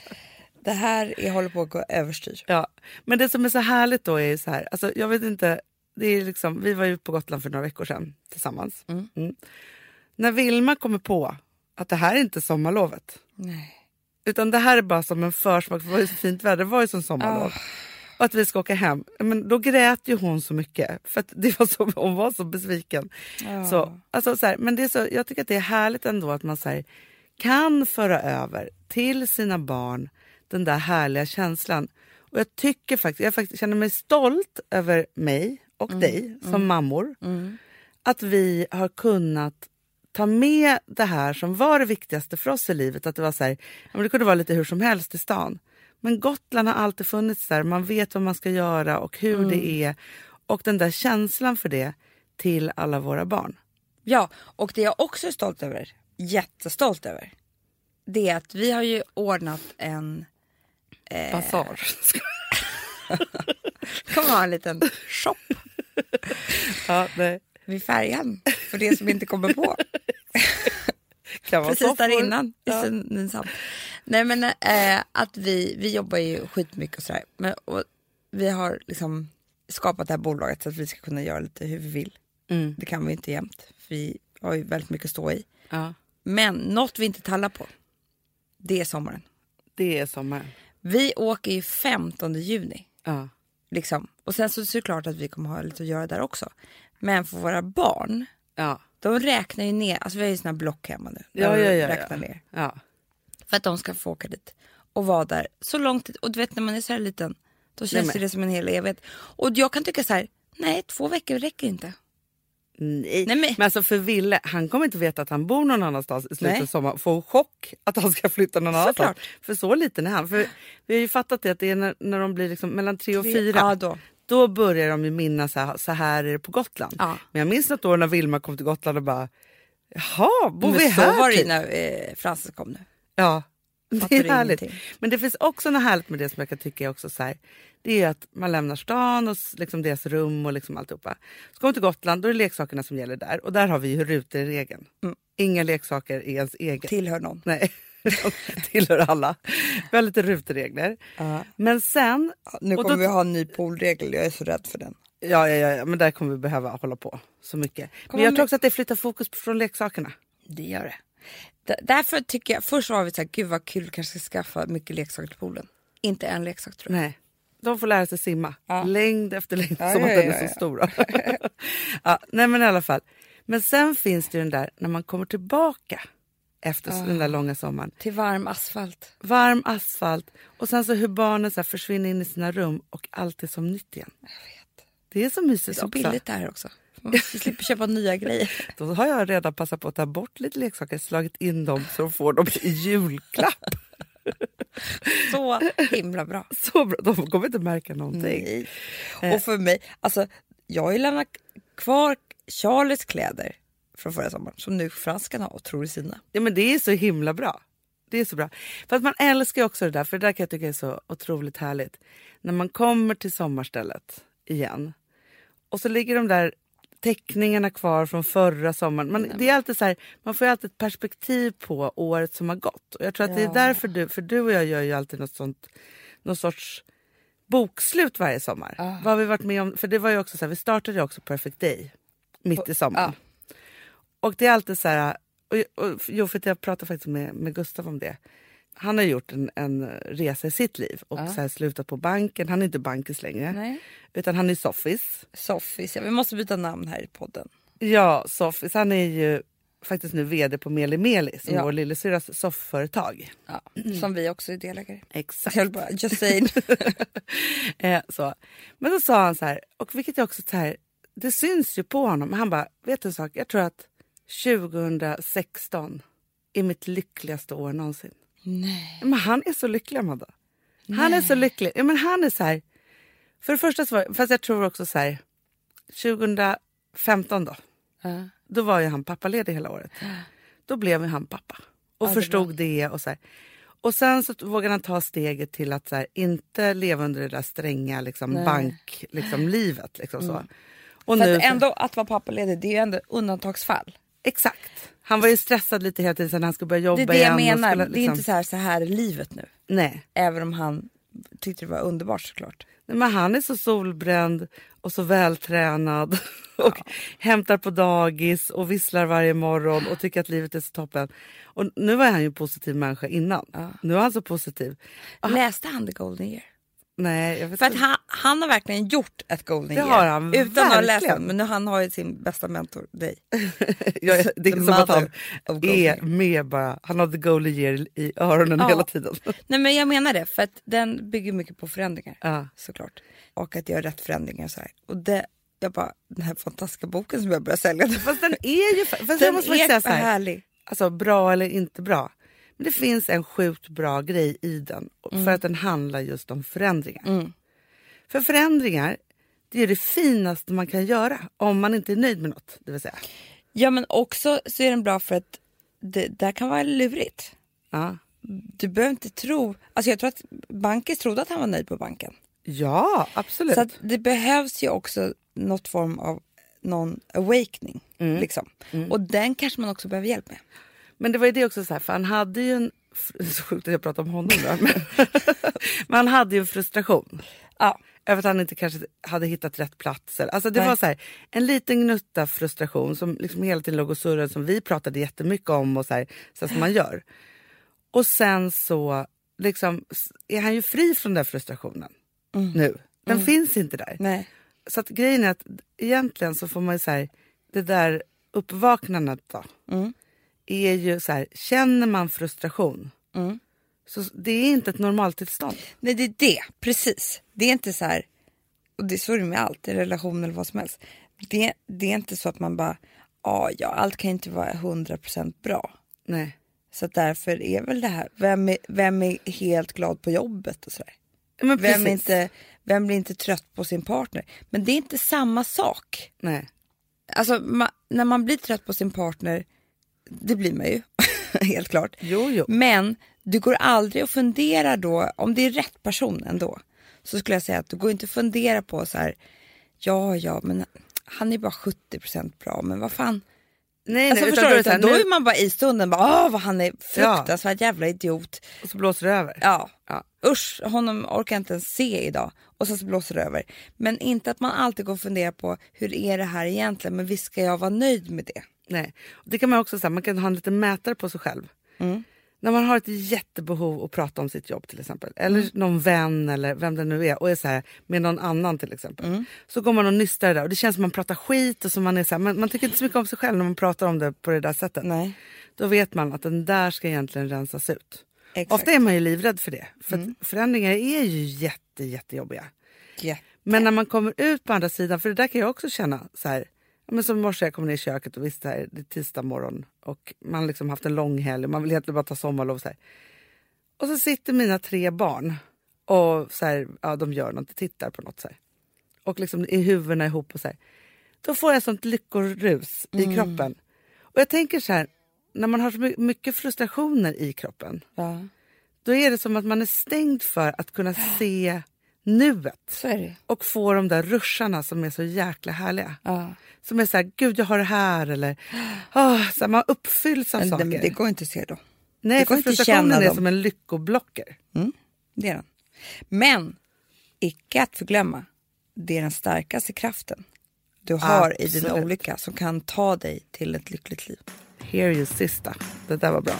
det här är, håller på att gå överstyr. Ja, men det som är så härligt då är så här, alltså jag vet inte, det är liksom, vi var ju på Gotland för några veckor sedan tillsammans. Mm. När Vilma kommer på att det här är inte sommarlovet, Nej. utan det här är bara som en försmak, för det var ju så fint väder, det var ju som sommarlov. Och att vi ska åka hem, men då grät ju hon så mycket, för det var så, hon var så besviken. Ja. Så, alltså så här, men det är så, jag tycker att det är härligt ändå att man så här, kan föra över till sina barn den där härliga känslan. Och jag tycker faktiskt, jag faktiskt känner mig stolt över mig och dig som mammor. Att vi har kunnat ta med det här som var det viktigaste för oss i livet. Att det var så här, det kunde vara lite hur som helst i stan. Men Gotland har alltid funnits där. Man vet vad man ska göra och hur det är. Och den där känslan för det till alla våra barn. Ja, och det jag också är stolt över, jättestolt över, det är att vi har ju ordnat en, Basar. kommer ha en liten shop ja, nej. vid färjan för det som inte kommer på. Precis där innan. Ja. Ja. Nynäshamn. Nej men eh, att vi, vi jobbar ju skitmycket och sådär. Men, och vi har liksom skapat det här bolaget så att vi ska kunna göra lite hur vi vill. Mm. Det kan vi inte jämt. för Vi har ju väldigt mycket att stå i. Ja, Men något vi inte tallar på, det är sommaren. det är sommar. Vi åker ju 15 juni. Ja. Liksom. Och sen så är det klart att vi kommer ha lite att göra där också. Men för våra barn, Ja. de räknar ju ner. Alltså vi har ju såna block hemma nu. Ja, ja, ja, räknar ja. ner. ja. För att de ska få åka dit och vara där så lång tid. Och du vet när man är så här liten, då känns men- det som en hel evighet. Och jag kan tycka så här, nej två veckor räcker inte. Nej. Nej, men- men... alltså för Ville, han kommer inte veta att han bor någon annanstans i slutet av sommaren. Få en chock att han ska flytta någon annanstans. Såklart. För så liten är han. För vi har ju fattat det att det är när, när de blir liksom mellan tre och Tre- fyra. ja, då. Då börjar de ju minnas så här, så här är det på Gotland. Ja. Men jag minns något år när Vilma kom till Gotland och bara Jaha, bor Men vi så här? var det typ? när eh, Frances kom nu. Ja, det är härligt. ingenting. Men det finns också något härligt med det som jag kan tycka är också så här. Det är att man lämnar stan och liksom deras rum och liksom alltihopa. Så kommer till Gotland, då är det leksakerna som gäller där. Och där har vi ju ruteregeln. Mm. Inga leksaker är ens egen. Tillhör någon. Nej, de tillhör alla. Vi har lite ruteregler. Men sen... Nu kommer då- vi ha en ny poolregel, jag är så rädd för den. Ja, ja, ja, men där kommer vi behöva hålla på så mycket. Men Kommer jag med- tror också att det flyttar fokus från leksakerna. Det gör det. D- därför tycker jag, först var vi så här, gud vad kul, kanske ska skaffa mycket leksaker till poolen. Inte en leksak tror jag. Nej. De får lära sig simma. Ja. Längd efter längd Ja, som ja, att den är så stor. ja, nej men i alla fall. Men sen finns det ju den där när man kommer tillbaka efter den där långa sommaren. Till varm asfalt. Varm asfalt och sen så hur barnen så försvinner in i sina rum och allt är som nytt igen. Det är så Det är mysigt så också. billigt det här också. Vi slipper köpa nya grejer. Då har jag redan passat på att ta bort lite leksaker, slagit in dem så de får dem i julklapp. Så himla bra. Så bra, de kommer inte märka någonting. Nej. Och för mig, alltså jag har ju lämnat kvar Charlies kläder från förra sommaren som nu Frans kan ha och tror är sina. Ja, men det är så himla bra. Det är så bra. För att man älskar också det där, för det där kan jag tycka är så otroligt härligt. När man kommer till sommarstället igen och så ligger de där teckningarna kvar från förra sommaren. Man, det är alltid så här, man får ju alltid ett perspektiv på året som har gått. Och jag tror att det är därför du, för du och jag gör ju alltid något sånt, någon sorts bokslut varje sommar. Ah. Vad har vi varit med om? För det var ju också så här, vi startade ju också Perfect Day mitt i sommaren. Och det är alltid så här, och, och, jo för jag pratade faktiskt med, med Gustav om det. Han har gjort en, en resa i sitt liv och så här slutat på banken. Han är inte bankis längre. Nej. Utan han är soffis. Soffis, ja, vi måste byta namn här i podden. Ja, soffis. Han är ju faktiskt nu vd på Meli Meli som Ja. vår lillasyrras soffföretag. Ja, Som vi också är delägare i. Exakt. Jag bara, just saying. Eh, så. Men då sa han så här, och vilket jag också så här, det syns ju på honom. Han bara, vet du en sak? Jag tror att 2016 är mitt lyckligaste år någonsin. Nej. Men han är så lycklig, Amanda. Han är så lycklig. Ja, men han är så här... För det första så var, fast jag tror också så här... 2015 då, Ja. då var ju han pappaledig hela året. Då blev ju han pappa och det förstod det. och så här. Och sen så vågade han ta steget till att så här, inte leva under det där stränga liksom, bank, liksom, livet. Liksom, så. Och För nu, att ändå att vara pappaledig, det är ju ändå undantagsfall. Exakt. Han var ju stressad lite hela tiden sen han skulle börja jobba Det är det jag igen. menar. skulle, Det är liksom- inte så här, så här är livet nu. Nej. Även om han tyckte det var underbart såklart. Nej, Men han är så solbränd och så vältränad och hämtar på dagis och visslar varje morgon och tycker att livet är så toppen. Och nu var han ju en positiv människa innan. Nu är han så positiv. Läste han The Golden Year? Nej, jag För att han, han har verkligen gjort ett Golden Det Year. har han Utan att ha läst verkligen. den. Men nu han har ju sin bästa mentor, dig. Jag, det är som att han är med bara. Han har the golden year i öronen Ja. hela tiden. Nej men jag menar det, för att den bygger mycket på förändringar. Ja. Såklart. Och att göra rätt förändringar och så här. Och det, jag bara, den här fantastiska boken som jag börjar sälja. Fast den är ju... Fast jag Den måste faktiskt säga är så här. härlig. alltså bra eller inte bra. Det finns en sjukt bra grej i den Mm. för att den handlar just om förändringar. För förändringar, det är det finaste man kan göra om man inte är nöjd med något. Det vill säga. Ja men också så är den bra för att det där kan vara lurigt. Ja, Du behöver inte tro, alltså jag tror att Bankis trodde att han var nöjd på banken. ja absolut. Så det behövs ju också något form av någon awakening. Mm. Liksom. Och den kanske man också behöver hjälp med. Men det var ju det också så här, för han hade ju en... Så sjukt att jag pratar om honom då. Men, men han hade ju en frustration. Ja. Över att han inte kanske hade hittat rätt platser. Alltså det Nej. var så här, en liten gnutta frustration som liksom hela tiden låg och surrade som vi pratade jättemycket om och så här, så som man gör. Och sen så liksom, är han ju fri från den frustrationen nu. Den finns inte där. Nej. Så att grejen är att egentligen så får man ju så här, det där uppvaknandet då. Är ju så här, känner man frustration. Så det är inte ett normaltillstånd. Nej det är det, precis. Det är inte så här, och det är så det med allt, i relation eller vad som helst. Det, det är inte så att man bara, "Ah, ja allt kan inte vara 100% bra. Nej. Så därför är väl det här, vem är, vem är helt glad på jobbet och sådär? Men Vem, precis. inte, vem blir inte trött på sin partner? Men det är inte samma sak. Nej. Alltså ma, när man blir trött på sin partner, det blir man ju, helt klart. Jo, jo. Men du går aldrig och funderar då, om det är rätt person ändå, så skulle jag säga att du går inte och fundera på så här, ja, ja, men han är bara 70% bra, men vad fan. Nej, Alltså, nej, förstår du? Utan då är man bara i stunden, bara, åh vad han är fruktansvärt jävla idiot. och så blåser det över. Ja. Ja. usch, honom orkar jag inte ens se idag. Och sen så blåser det över. Men inte att man alltid går och funderar på hur är det här egentligen, men visst ska jag vara nöjd med det? Nej. Det kan man också säga, man kan ha en liten mätare på sig själv. Mm. När man har ett jättebehov att prata om sitt jobb till exempel. Eller Mm. någon vän eller vem det nu är och är så här med någon annan till exempel. Mm. Så går man och nystar där och det känns som man pratar skit och så man är så här, man, man tycker inte så mycket om sig själv när man pratar om det på det där sättet. Nej. Då vet man att den där ska egentligen rensas ut. Exakt. Ofta är man ju livrädd för det. För Mm. förändringar är ju jätte, jättejobbiga. Ja. Men när man kommer ut på andra sidan, för det där kan jag också känna så här. Men som i morse jag kom ner i köket och visste här, det är tisdag morgon och man har liksom haft en lång helg och man vill egentligen bara ta sommarlov. Så här. Och så sitter mina tre barn och så här, ja, de gör något, tittar på något. Så här. Och liksom är huvudena ihop. och så här. Då får jag sånt lyckorus i kroppen. Och jag tänker så här, när man har så my- mycket frustrationer i kroppen Ja, då är det som att man är stängd för att kunna se nuet och få de där ruscharna som är så jäkla härliga. Ja. Som är så här, gud jag har det här eller oh, så här, man uppfylls av Men saker. det, det går inte att se då. Nej, det går för frustrationen är dem. som en lyckoblocker. Mm, det är den. Men, icke att förglömma, det är den starkaste kraften du har i din Absolut. olycka som kan ta dig till ett lyckligt liv. Hear you sista. Det där var bra.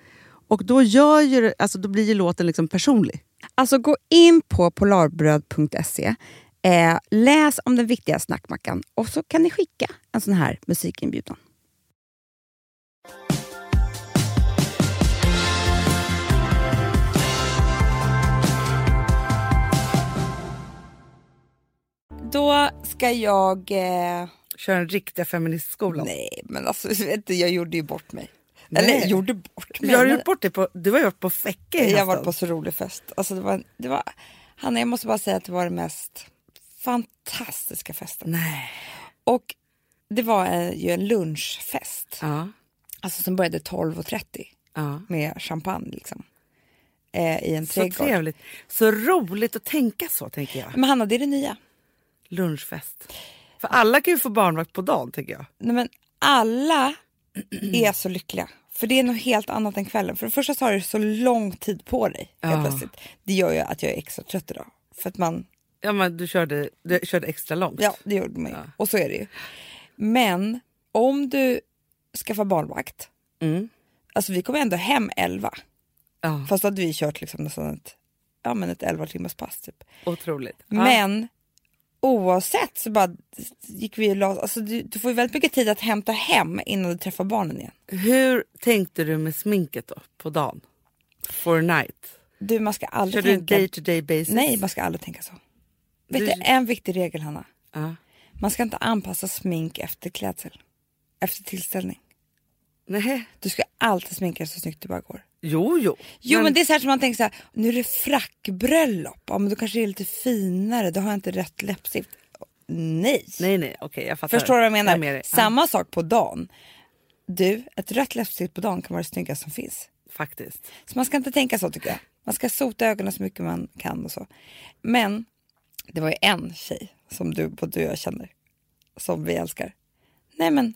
Och då, gör ju, alltså, då blir ju låten liksom personlig. Alltså gå in på polarbröd.se, eh, läs om den viktiga snackmackan och så kan ni skicka en sån här musikinbjudan. Då ska jag... Eh, Kör en riktiga feministskolan. nej, men alltså vet du, jag gjorde ju bort mig. Nej. Eller gjorde bort mig. Du har gjort bort det på, du har varit på Fäcke i Jag har varit på så rolig fest. Alltså det var, det var, Hanna, jag måste bara säga att det var den mest fantastiska festen. Nej. Och det var eh, ju en lunchfest. Ja. Alltså som började 12.30 ja. med champagne liksom. Eh, I en Så trädgård. trevligt. Så roligt att tänka så, tänker jag. Men Hanna, det är det nya. Lunchfest. För alla kan ju få barnvakt på dagen, tänker jag. Nej, men alla är så lyckliga. För det är något helt annat än kvällen. För det första så har du så lång tid på dig. Helt Ja. plötsligt. Det gör ju att jag är extra trött idag. För att man Ja, men du, körde, du körde extra långt. Ja, det gjorde man ju. Och så är det ju. Men om du skaffar barnvakt, Mm. alltså vi kom ändå hem 11. ja. Fast då hade vi kört liksom nästan ett, ja, men ett 11 timmars pass typ. Otroligt. Ja. Men oavsett så bara gick vi och alltså du, du får ju väldigt mycket tid att hämta hem innan du träffar barnen igen. Hur tänkte du med sminket då, på dagen? For night? Du, man ska aldrig du en tänka... day to day basis? Nej, man ska aldrig tänka så. Vet Du- du, en viktig regel Hanna. Ja. Man ska inte anpassa smink efter klädsel. Efter tillställning. Nej. Du ska alltid sminka dig så snyggt det bara går. Jo, jo. Jo men, det är så här som man tänker så här, nu är det frackbröllop, ja men då kanske det är lite finare, då har jag inte rätt läppstift. Nej. Nej, nej, okej, jag fattar. Förstår du vad jag menar? dig. Ja, Samma sak på dagen. Du, ett rött läppstift på dagen kan vara det snyggaste som finns. faktiskt. Så man ska inte tänka så tycker jag. Man ska sota ögonen så mycket man kan och så. Men det var ju en tjej som du, både du och jag känner, som vi älskar. Nej men,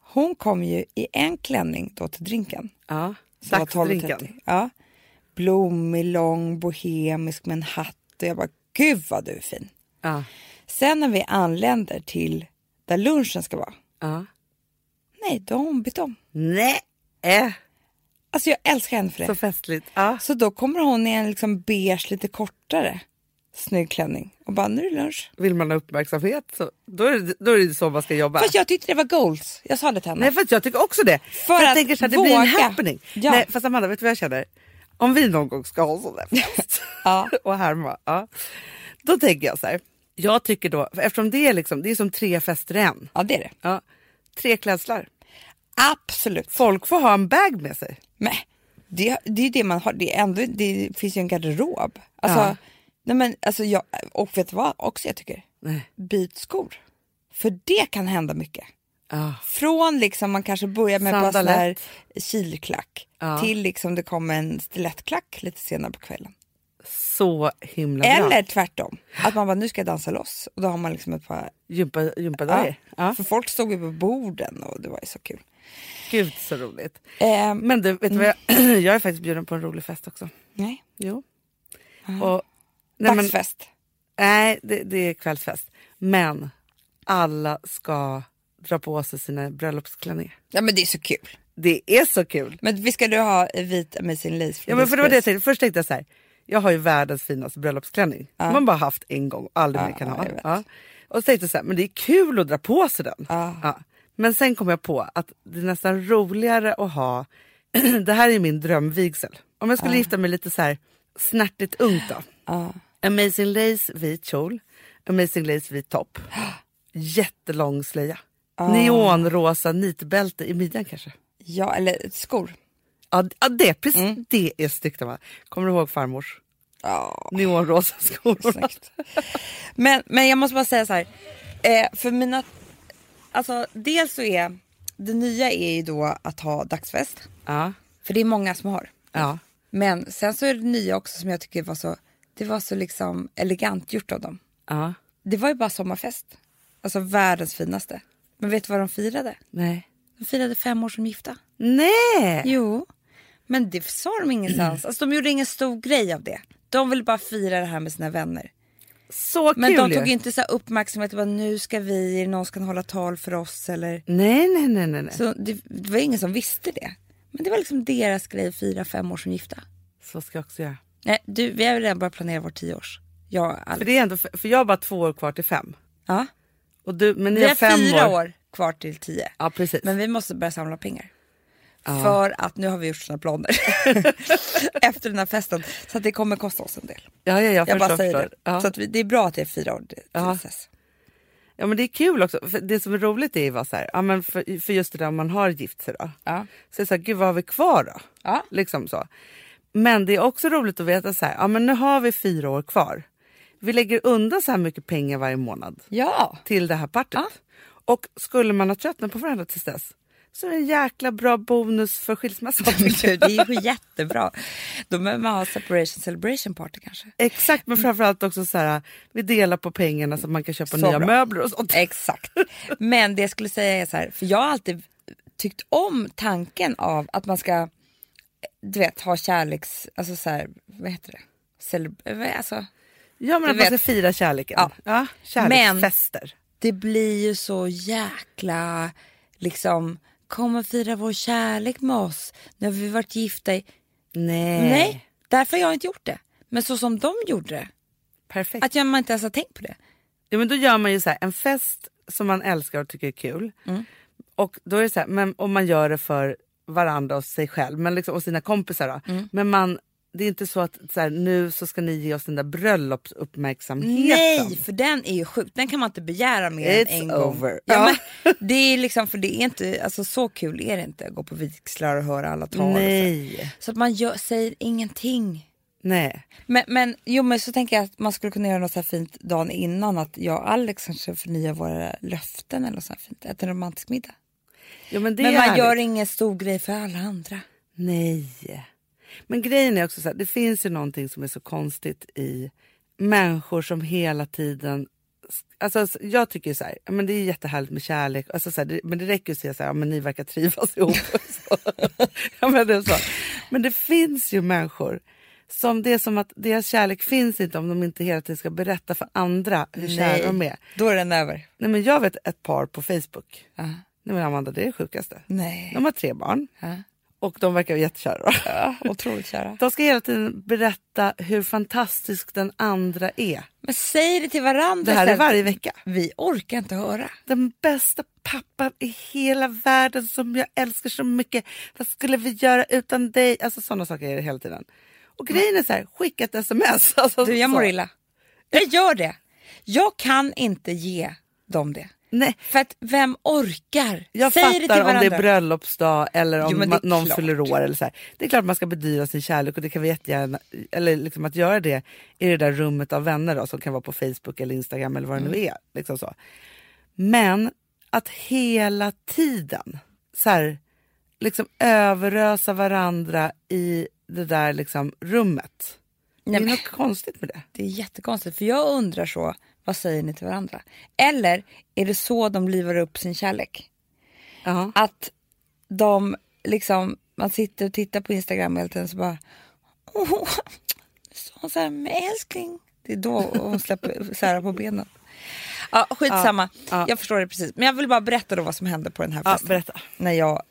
hon kom ju i en klänning då till drinken. Ja. Dagsdrinken. 12.30. Ja. Blommig, lång, bohemisk med en hatt. Och jag bara, gud vad du är fin. Ja. Sen när vi anländer till där lunchen ska vara. ja. Nej, då har hon bytt om. Nej. Äh, Alltså jag älskar henne för det. så festligt. Ja. Så då kommer hon i en liksom beige, lite kortare snygg klänning. Och bara, nu är det lunch. Vill man ha uppmärksamhet så då är, det, då är det så man ska jobba. Fast jag tyckte det var goals. Jag sa det till henne. Nej, för att jag tycker också det. För, att jag tänker så här, det blir en våga. happening. Ja. Nej, fast Amanda, vet du vad jag känner? Om vi någon gång ska ha en sån där fest Ja. och härma, ja. då tänker jag så här. Jag tycker då, för eftersom det är, liksom, det är som tre fester i en. ja, det är det. Ja, tre klädslar. Absolut. Folk får ha en bag med sig. Men det, det är det man har. Det, är ändå, det finns ju en garderob. Alltså, Ja. Nej men, alltså jag, och vet du vad också jag tycker? Nej. Byt skor. För det kan hända mycket. Ja. Från liksom man kanske börjar med sån här kilklack Ja. till liksom det kommer en stilettklack lite senare på kvällen. Så himla bra. Eller tvärtom, att man bara nu ska jag dansa loss och då har man liksom ett par Gympa, Ja, gympadojor. Ja. För folk stod ju på borden och det var ju så kul. Gud så roligt. Eh, Men du, vet du vad jag, jag är faktiskt bjuden på en rolig fest också. nej, Jo. Och, nej, men, dagsfest. nej det, det är kvällsfest. Men alla ska dra på sig sina bröllopsklänningar. Ja men det är så kul. Det är så kul. Men vi ska du ha vit amazing lace från Ja, men för det var det jag tänkte. Först tänkte jag så här. Jag har ju världens finaste bröllopsklänning. Som man bara haft en gång och aldrig mer kan ha. Ja. Och så tänkte jag så här, men det är kul att dra på sig den. Ja. Ja. Men sen kom jag på att det är nästan roligare att ha, det här är min drömvigsel. Om jag skulle gifta mig lite så här snärtigt ungt då. Amazing lace vit kjol, amazing lace vit topp. Jättelång slöja. Neonrosa nitbälte i midjan kanske. ja, eller skor. Ja, det, precis, det är snyggt. Kommer du ihåg farmors Ja, neonrosa skor? men, men jag måste bara säga så här. Eh, för mina, alltså dels så är, det nya är ju då att ha dagsfest. Ja, För det är många som har. ja, Men sen så är det nya också som jag tycker var så, det var så liksom elegant gjort av dem. ja. Det var ju bara sommarfest. Alltså världens finaste. Men vet du vad de firade? Nej. De firade fem år som gifta. Nej! Jo, men det sa de ingenstans. Alltså de gjorde ingen stor grej av det. De ville bara fira det här med sina vänner. Så Men kul de ju. tog inte så uppmärksamhet, bara, nu ska vi, någon ska hålla tal för oss eller Nej, nej, nej, nej. nej. Så... Så det, det var ingen som visste det. Men det var liksom deras grej, fyra, fem år som gifta. ska jag också göra. Nej, du, vi har ju redan börjat planera vår tioårs. Jag För, det är ändå, för jag har bara två år kvar till fem. Ja. Och du, men ni Vi har fem fyra år. år. kvar till tio. Ja, precis. Men vi måste börja samla pengar. För att nu har vi gjort såna planer efter den här festen. Så att det kommer kosta oss en del. ja, ja, jag, Jag förstår, bara säger förstår. det. Ja. Så att vi, det är bra att det är fyra år till Ja. dess. ja, men det är kul också. För det som är roligt är ju så här, ja, men för, för just det där om man har gift sig då. Ja. Så är det så här, gud vad har vi kvar då? Ja. Liksom så. Men det är också roligt att veta så här, ja men nu har vi fyra år kvar. Vi lägger undan så här mycket pengar varje månad Ja. till det här partyt. Ja. Och skulle man ha tröttnat på varandra tills dess så är det en jäkla bra bonus för skilsmässan. Det är ju jättebra. Då behöver man ha separation celebration party kanske. Exakt, men framförallt också så här, vi delar på pengarna så att man kan köpa Så nya bra. möbler och sånt. Exakt. Men det jag skulle säga är så här, för jag har alltid tyckt om tanken av att man ska, du vet, ha kärleks, alltså så här, vad heter det? Celeb- alltså, Ja, men att man ska fira kärleken. Ja. Ja, kärleksfester. det blir ju så jäkla, liksom, kom och fira vår kärlek med oss. Nu har vi varit gifta i, Nej. nej, därför har jag inte gjort det. Men så som de gjorde det, Perfekt. att jag man inte ens har tänkt på det. Ja, men då gör man ju så här, en fest som man älskar och tycker är kul. Mm. Och då är det så här, men om man gör det för varandra och sig själv men liksom, och sina kompisar. Mm. Men man, det är inte så att så här, nu så ska ni ge oss den där bröllopsuppmärksamheten. Nej, för den är ju sjuk. Den kan man inte begära mer It's än en gång. over. Ja, Ja. Men det är liksom, för det är inte, alltså så kul är det inte att gå på vigslar och höra alla tal. och Så, Nej. så att man gör, säger ingenting. Nej. Men, men, jo, men så tänker jag att man skulle kunna göra något så här fint dagen innan. Att jag och Alex kanske förnyar våra löften eller så här fint. Äta en romantisk middag. Jo, men men man härligt. gör ingen stor grej för alla andra. Nej. Men grejen är också så här, det finns ju någonting som är så konstigt i människor som hela tiden Alltså, jag tycker så här, ja, men det är jättehärligt med kärlek, alltså, så här, det, men det räcker att säga så här, ja, men ni verkar trivas ihop. Ja, men, det så. men det finns ju människor som det är som att deras kärlek finns inte om de inte hela tiden ska berätta för andra hur kära de är. Då är den över. Nej, men jag vet ett par på Facebook. Ja. Nej, men Amanda, det är det sjukaste. Nej. De har tre barn Ja. och de verkar jättekära. Ja, otroligt kära. De ska hela tiden berätta hur fantastisk den andra är. Men säg det till varandra Det här är varje vecka. Vi orkar inte höra. Den bästa pappan i hela världen som jag älskar så mycket. Vad skulle vi göra utan dig? Alltså sådana saker är det hela tiden. Och grejen är så här, skicka ett sms. Alltså, Du, jag mår illa. Jag gör det. Jag kan inte ge dem det. Nej, För att vem orkar? jag Säg det till fattar om det är bröllopsdag eller om Jo, men det är ma- någon klart. fyller år. Eller så här. Det är klart man ska bedyra sin kärlek och det kan vi jättegärna, eller liksom att göra det i det där rummet av vänner då, som kan vara på Facebook eller Instagram eller vad det Mm. nu är. Liksom så. Men att hela tiden så här, liksom överösa varandra i det där liksom rummet. Nej, det är något konstigt med det. Det är jättekonstigt för jag undrar så, vad säger ni till varandra? Eller är det så de livar upp sin kärlek? Ja. Att de liksom, man sitter och tittar på Instagram hela tiden så bara, åh, så, så här älskling. Det är då hon släpper särar på benen. Ja, skitsamma, Ja, ja. jag förstår det precis. Men jag vill bara berätta då vad som hände på den här Ja, festen. berätta. när jag,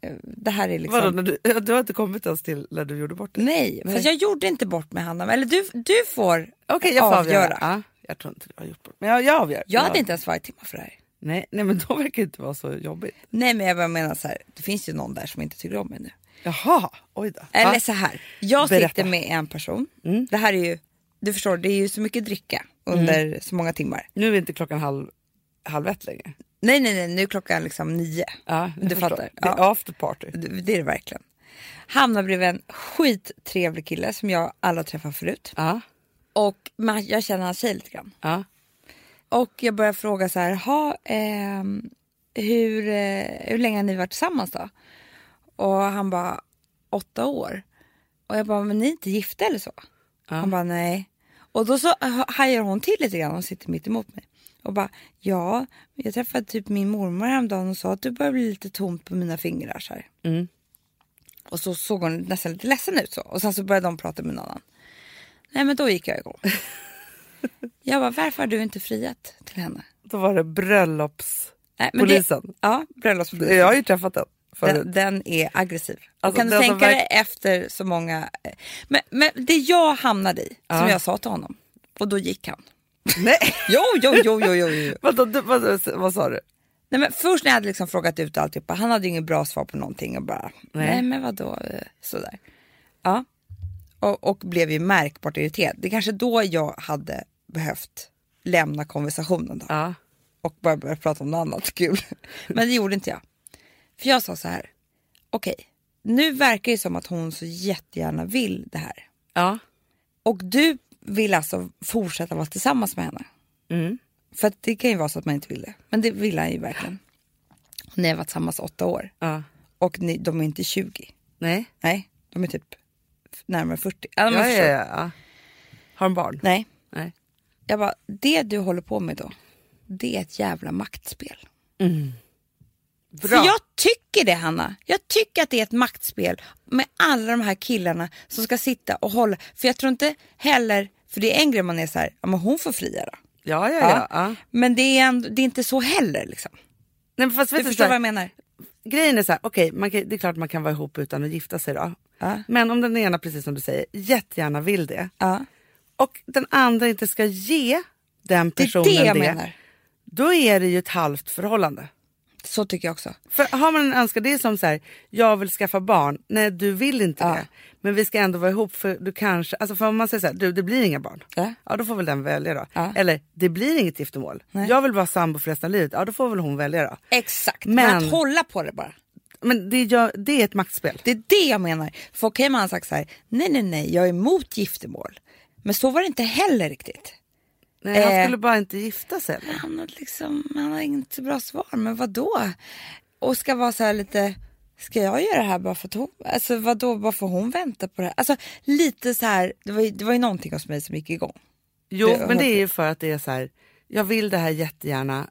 eh, det här är liksom... Vadå, du, du har inte kommit ens till när du gjorde bort det? Nej, för jag gjorde inte bort med Hanna. Eller du, du får Okej, jag får avgöra. Jag tror inte du har gjort bort Men jag, jag avgör. Jag hade inte ens varit timmar för det här. Nej, nej, men då verkar det inte vara så jobbigt. Nej men jag bara menar så här, det finns ju någon där som inte tycker om mig nu. Jaha, oj då. Eller så här, jag Berätta. sitter med en person. Det här är ju, du förstår, det är ju så mycket dricka under så många timmar. Nu är inte klockan halv, halv ett längre. Nej nej nej, nu är klockan liksom nio. Ja, du förstår. fattar. Det är Ja. after party. Det, det är det verkligen. Hamnar bredvid en skittrevlig kille som jag har träffat förut. Ja, Och man, jag känner hans tjej lite grann. ja. Och jag börjar fråga så här, ha, ehm, hur, eh, hur länge har ni varit tillsammans då? Och han bara, åtta år. Och jag bara, men ni är inte gifta eller så? Han bara, nej. Och då så ha- hajar hon till lite grann, hon sitter mitt emot mig. Och bara, ja, jag träffade typ min mormor häromdagen och sa att du börjar bli lite tomt på mina fingrar. Så. Mm. Och så såg hon nästan lite ledsen ut så. Och sen så började de prata med någon annan. Nej men då gick jag igång. Jag bara, varför har du inte friat till henne? Då var det bröllops... Nej, men det-. Ja, bröllopspolisen. Jag har ju träffat den. Den, den är aggressiv. Alltså, kan du som tänka dig efter så många... Men, men det jag hamnade i, som Ja. jag sa till honom, och då gick han. Nej, Jo, jo, jo, jo, jo. jo. vad, vad, vad, sa du? Nej, men först när jag hade liksom frågat ut alltihopa, han hade ju inget bra svar på någonting och bara, nej, Nej. men vadå, eh, sådär. Ja, och, och blev ju märkbart irriterad. Det är kanske då jag hade behövt lämna konversationen då Ja. och bara börja prata om något annat kul. Men det gjorde inte jag. För jag sa så här, okej, nu verkar det som att hon så jättegärna vill det här. Ja. Och du vill alltså fortsätta vara tillsammans med henne. Mm. För det kan ju vara så att man inte vill det. Men det vill han ju verkligen. Ni har varit tillsammans åtta år. ja. Och ni, de är inte 20. Nej. Nej, de är typ närmare 40. Ja, Ja, ja, ja, ja. Har de barn? Nej, Nej. jag bara, det du håller på med då, det är ett jävla maktspel. Bra. För jag tycker det Hanna. Jag tycker att det är ett maktspel med alla de här killarna som ska sitta och hålla. För jag tror inte heller, för det är en grej man är så här, ja men hon får fria då. Ja, ja, ja. ja. Men det är, ändå, det är inte så heller liksom. Nej, men fast Du du, förstår så vad jag menar? grejen är så här, okej, kan- det är klart man kan vara ihop utan att gifta sig då. Ja. Men om den ena, precis som du säger, jättegärna vill det Ja, och den andra inte ska ge den det är personen det jag det, menar. då är det ju ett halvt förhållande. Så tycker jag också. För har man en önskan, det är som så här, jag vill skaffa barn. Nej, du vill inte Ja. det. Men vi ska ändå vara ihop för du kanske, alltså för om man säger så här, du det blir inga barn. Ja. Ja, då får väl den välja då. Ja. Eller, det blir inget giftermål. Nej. Jag vill vara sambo för resten av livet. Ja, då får väl hon välja då. Exakt, men, Men- att hålla på det bara. Men det, gör, det är ett maktspel. Det är det jag menar. För okej man har sagt så här, nej nej nej, jag är emot giftermål. Men så var det inte heller riktigt. Nej, han Eh. skulle bara inte gifta sig. Eller? Han har, liksom, han har inget bra svar, men vad då? Och ska vara så här lite, ska jag göra det här bara för att hon, alltså vad då, bara för hon väntar på det här? Alltså lite så här, det var, ju, det var ju någonting hos mig som gick igång. Jo, Det- men det är ju för att det är så här, jag vill det här jättegärna.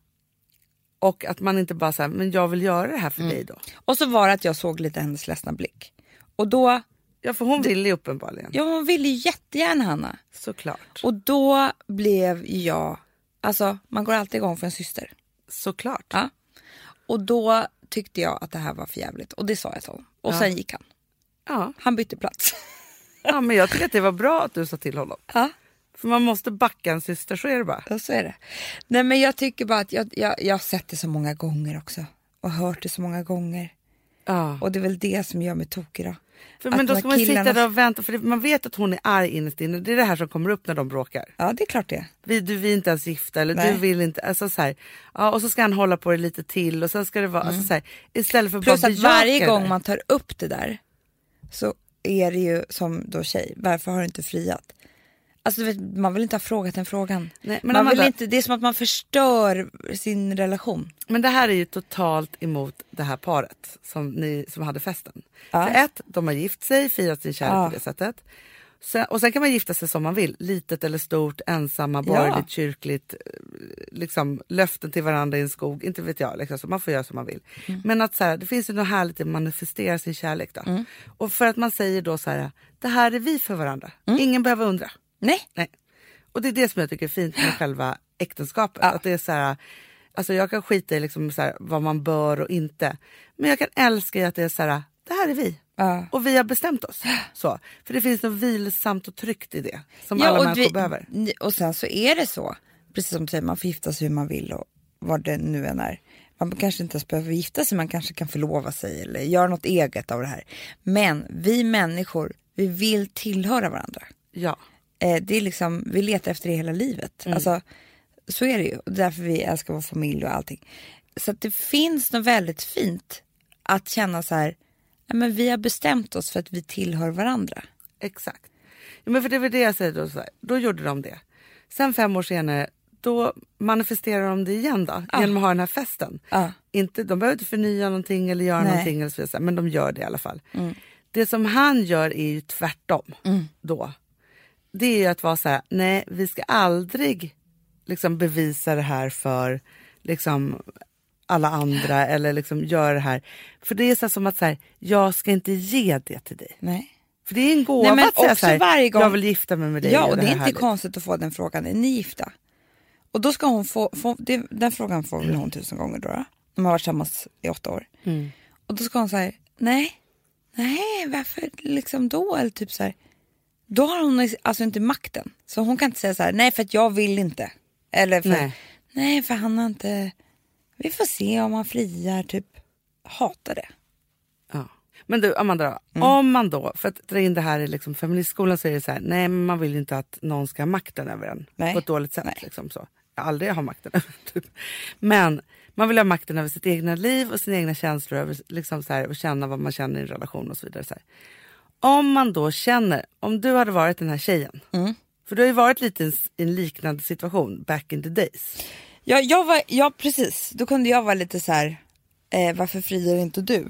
Och att man inte bara säger, men jag vill göra det här för Mm. dig då. Och så var det att jag såg lite hennes ledsna blick. Och då, Ja, för hon vill ju uppenbarligen. ja hon ville ju jättegärna Hanna. Såklart. Och då blev jag, alltså man går alltid igång för en syster. Såklart. Ja. Och då tyckte jag att det här var för jävligt och det sa jag till honom. Och Ja. sen gick han. Ja. Han bytte plats. ja, men jag tycker att det var bra att du sa till honom. ja. För man måste backa en syster, så är det bara. Ja, så är det. Nej, men jag tycker bara att jag, jag, jag har sett det så många gånger också. Och hört det så många gånger. Ja. Och det är väl det som gör mig tokig då. För, men då ska man sitta killarna- där och vänta, för det, man vet att hon är arg innerst inne. Det är det här som kommer upp när de bråkar. Ja, det är klart det. Vi, du, vi är inte ens gifta eller Nej. du vill inte. Alltså, så här, ja, och så ska han hålla på det lite till och sen ska det vara alltså, så här, istället för Mm. Plus bara att varje gång man tar upp det där så är det ju som då tjej, varför har du inte friat? Alltså du vet, man vill inte ha frågat den frågan. Nej, man vill Amanda- inte, det är som att man förstör sin relation. Men det här är ju totalt emot det här paret som, ni, som hade festen. Ja. För ett, de har gift sig, firat sin kärlek Ja. på det sättet. Sen, och sen kan man gifta sig som man vill, litet eller stort, ensamma, Ja. borgerligt, kyrkligt, eh, liksom löften till varandra i en skog, inte vet jag, liksom, så man får göra som man vill. Mm. Men att så här, det finns ju något härligt i att manifestera sin kärlek då. Och för att man säger då så här, det här är vi för varandra, Mm. ingen behöver undra. Nej, Nej. Och det är det som jag tycker är fint med själva äktenskapet. Ja. Att det är så här, alltså jag kan skita i liksom så här, vad man bör och inte. Men jag kan älska i att det är så här, det här är vi. Ja. Och vi har bestämt oss. Så. För det finns något vilsamt och tryggt i det. Som alla och, människor vi- behöver. och sen så är det så, precis som du säger, man får gifta sig hur man vill och vad det nu än är. Man kanske inte ens behöver gifta sig, man kanske kan förlova sig eller göra något eget av det här. Men vi människor, vi vill tillhöra varandra. Ja. Eh, det är liksom, vi letar efter det hela livet. Mm. Alltså, så är det ju. Därför vi älskar vår familj och allting. Så att det finns något väldigt fint att känna så här, ja, men vi har bestämt oss för att vi tillhör varandra. Exakt. Ja, men för det var det jag säger då. Så här, då gjorde de det. Sen fem år senare, då manifesterar de det igen då. Genom att ha den här festen. Ja. Inte, de behöver inte förnya någonting eller göra Nej. någonting. Eller så men de gör det i alla fall. Det som han gör är ju tvärtom då. Det är ju att vara så här, nej vi ska aldrig liksom bevisa det här för liksom alla andra eller liksom göra det här. För det är så som att så här, jag ska inte ge det till dig. Nej. För det är en gåva Nej, men att säga så här, varje gång- jag vill gifta mig med dig. Ja, och det är här inte härligt. konstigt att få den frågan. Är ni gifta? Och då ska hon få, få det, den frågan får väl hon tusen gånger då. då. De har varit tillsammans i åtta år. Mm. Och då ska hon säga, nej, nej, varför liksom då? Eller typ så här, då har hon alltså inte makten. Så hon kan inte säga så här, nej för att jag vill inte. Eller för, nej. Nej. för han har inte, vi får se om han friar, typ. Hatar det. Ja. Men du Amanda, Mm. om man då, för att dra in det här i liksom feministskolan så är det så här, nej men man vill ju inte att någon ska ha makten över en Nej. på ett dåligt sätt. Nej. Liksom så. Jag aldrig har makten över typ. Men man vill ha makten över sitt egna liv och sina egna känslor över, liksom så här, och känna vad man känner i en relation och så vidare. Så här. Om man då känner, om du hade varit den här tjejen, Mm. för du har ju varit lite i en, liknande situation back in the days. Ja, jag var, ja precis, då kunde jag vara lite så här, eh, varför friar inte du?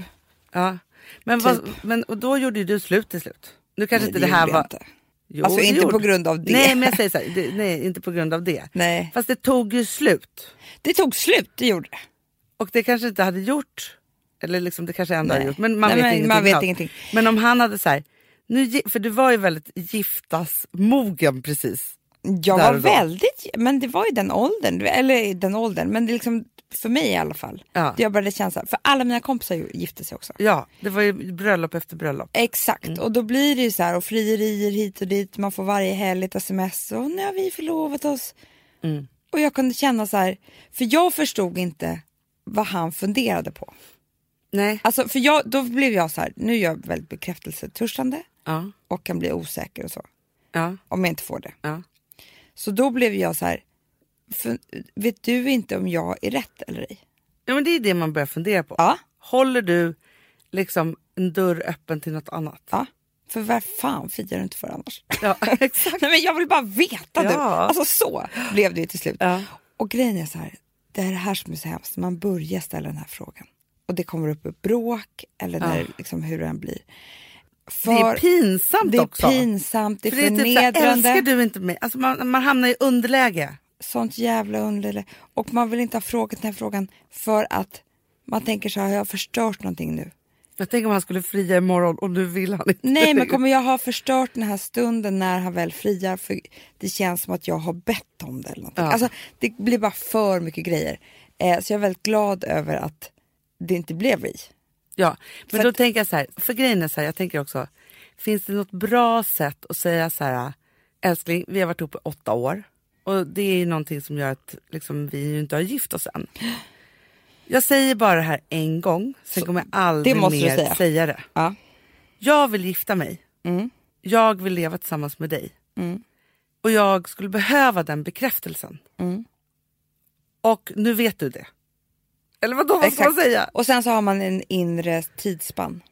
Ja. Men, Typ. vad, men och då gjorde ju du slut till slut. Nu kanske Nej, inte det här gjorde jag var... Inte. Jo, Alltså, det inte gjorde- på grund av det. Nej, men jag säger så här, det, nej, inte på grund av det. Nej. Fast det tog ju slut. Det tog slut, det gjorde det. Och det kanske inte hade gjort, eller liksom det kanske ändå hade gjort, men man Nej, vet men ingenting. man vet ingenting. Men om han hade så här, nu, för du var ju väldigt giftasmogen precis. Jag var väldigt, men det var ju den åldern, eller den åldern, men det liksom för mig i alla fall. Ja. Jag började känna så här, för alla mina kompisar gifte sig också. Ja, det var ju bröllop efter bröllop. Exakt, Mm. och då blir det ju så här och frierier hit och dit, man får varje helg ett sms och nu har vi förlovat oss. Mm. Och jag kunde känna så här, för jag förstod inte vad han funderade på. Nej. Alltså för jag, då blev jag så här, nu är jag väldigt bekräftelsetörstande Ja, och kan bli osäker och så, ja, om jag inte får det. ja. Så då blev jag så här, för, vet du inte om jag är rätt eller ej? ja men det är det man börjar fundera på. Ja, Håller du liksom en dörr öppen till något annat? ja. För vad fan friar du inte för annars? Ja, exakt. Nej, men jag vill bara veta du. Ja. Alltså så blev det ju till slut. Ja. Och grejen är så här, det är det här som är så hemskt, man börjar ställa den här frågan. Och det kommer upp ett bråk eller när, Ja. liksom, hur den blir. Det är För pinsamt det är också. pinsamt, det är För det är typ så förnedrande. älskar du inte mig? Alltså man, man hamnar i underläge. Sånt jävla underläge. Och man vill inte ha frågat den här frågan för att man tänker så här, har jag förstört någonting nu? Jag tänker om han skulle fria imorgon och nu vill han inte. Nej, men kommer jag ha förstört den här stunden när han väl friar? För det känns som att jag har bett om det. Eller någonting. Ja. Alltså, det blir bara för mycket grejer. Eh, så jag är väldigt glad över att det inte blev vi. Ja, men För då att- tänker jag så här, för grejen är så här, jag tänker också, finns det något bra sätt att säga så här, älskling, vi har varit ihop i åtta år och det är ju någonting som gör att liksom, vi inte har gift oss än. Jag säger bara det här en gång, sen kommer jag aldrig mer säga. säga det. Ja. Jag vill gifta mig. Mm. Jag vill leva tillsammans med dig. Mm. Och jag skulle behöva den bekräftelsen. Mm. Och nu vet du det. Eller vad då vad ska man Exakt. säga? Och sen så har man en inre tidsspann.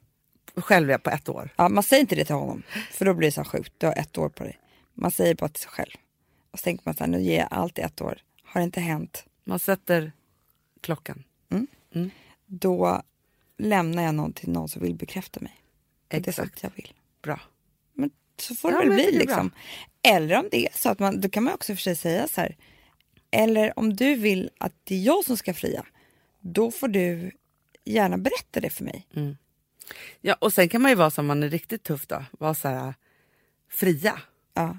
Själv är jag på ett år. Ja, man säger inte det till honom, för då blir det så sjukt. Du har ett år på dig. Man säger bara till sig själv. Och så tänker man så här, nu ger jag allt i ett år. Har det inte hänt, Man sätter klockan. då lämnar jag någon till någon som vill bekräfta mig. På det Exakt. sättet jag vill. Bra. Men så får det Ja, väl men bli det är bra. liksom. Eller om det är så att man, då kan man också för sig säga så här. Eller om du vill att det är jag som ska fria, då får du gärna berätta det för mig. Ja, och sen kan man ju vara som man är riktigt tuff då. Vara så här fria. Ja,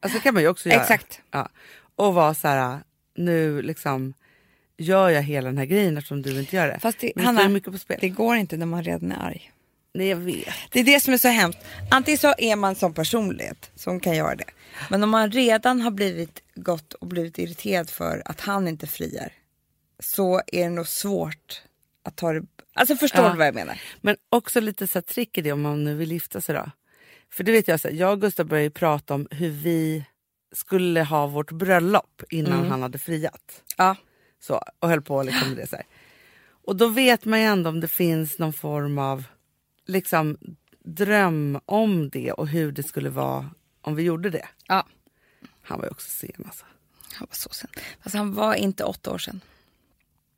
Alltså det kan man ju också göra. exakt. Ja. Och vara så här, nu liksom gör jag hela den här grejen eftersom du inte gör det. Fast det, Men det Hanna, ju mycket på spel. det går inte när man redan är arg. Nej jag vet. Det är det som är så hemskt. Antingen så är man som personlighet som kan göra det. Men om man redan har blivit gått och blivit irriterad för att han inte friar så är det nog svårt att ta det... Alltså förstår Ja. du vad jag menar? Men också lite så trick i det om man nu vill gifta sig då. För det vet jag, så här, jag och Gustav började prata om hur vi skulle ha vårt bröllop innan Mm. han hade friat. Ja. Så, och höll på liksom med det. Så här. Och då vet man ju ändå om det finns någon form av liksom, dröm om det och hur det skulle vara om vi gjorde det. ja. Han var ju också sen alltså. Han var så sen. Fast han var inte åtta år sedan.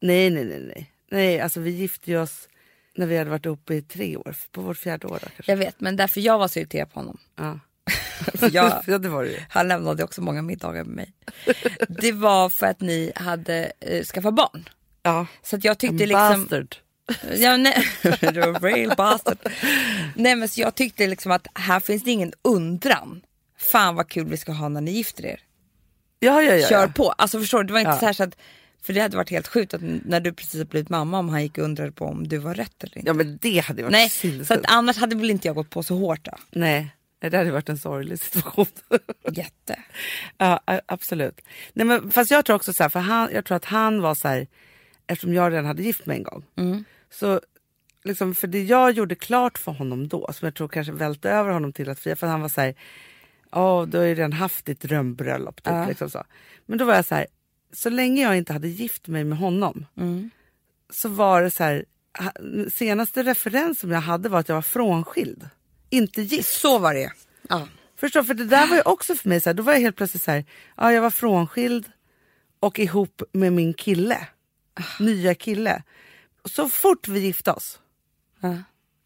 Nej, nej, nej. Nej, nej alltså vi gifte oss när vi hade varit uppe i tre år. På vårt fjärde år då kanske. Jag vet, men därför jag var så irriterad på honom. Ja. Jag, ja, det var det han lämnade också många middagar med mig. Det var för att ni hade eh, skaffat barn. Ja. Så att jag tyckte liksom... bastard. Ja, nej, real bastard. Nej, men så jag tyckte liksom att här finns det ingen undran. Fan vad kul vi ska ha när ni gifter er. Ja, ja, ja. Kör på. Alltså förstår du, det var inte så här så att, för det hade varit helt sjukt att när du precis blivit mamma om han gick och undrade på om du var rätt eller inte. Ja men det hade varit Nej, så sinnessjukt. att annars hade väl inte jag gått på så hårt då. Nej, det hade varit en sorglig situation. Jätte. ja, absolut. Nej, men, fast jag tror också så här, för han, jag tror att han var så här, eftersom jag redan hade gift mig en gång. Så liksom, för det jag gjorde klart för honom då, som jag tror kanske välte över honom till att fria, för han var så här, ja du har ju redan haft ditt drömbröllop. Typ, Ja. liksom så. Men då var jag så här, så länge jag inte hade gift mig med honom så var det så här, senaste referens som jag hade var att jag var frånskild. Inte gift. Så var det ja. Förstår, för det där var ju också för mig så här, då var jag helt plötsligt så här, ja jag var frånskild och ihop med min kille, nya kille. Så fort vi gifte oss Ja.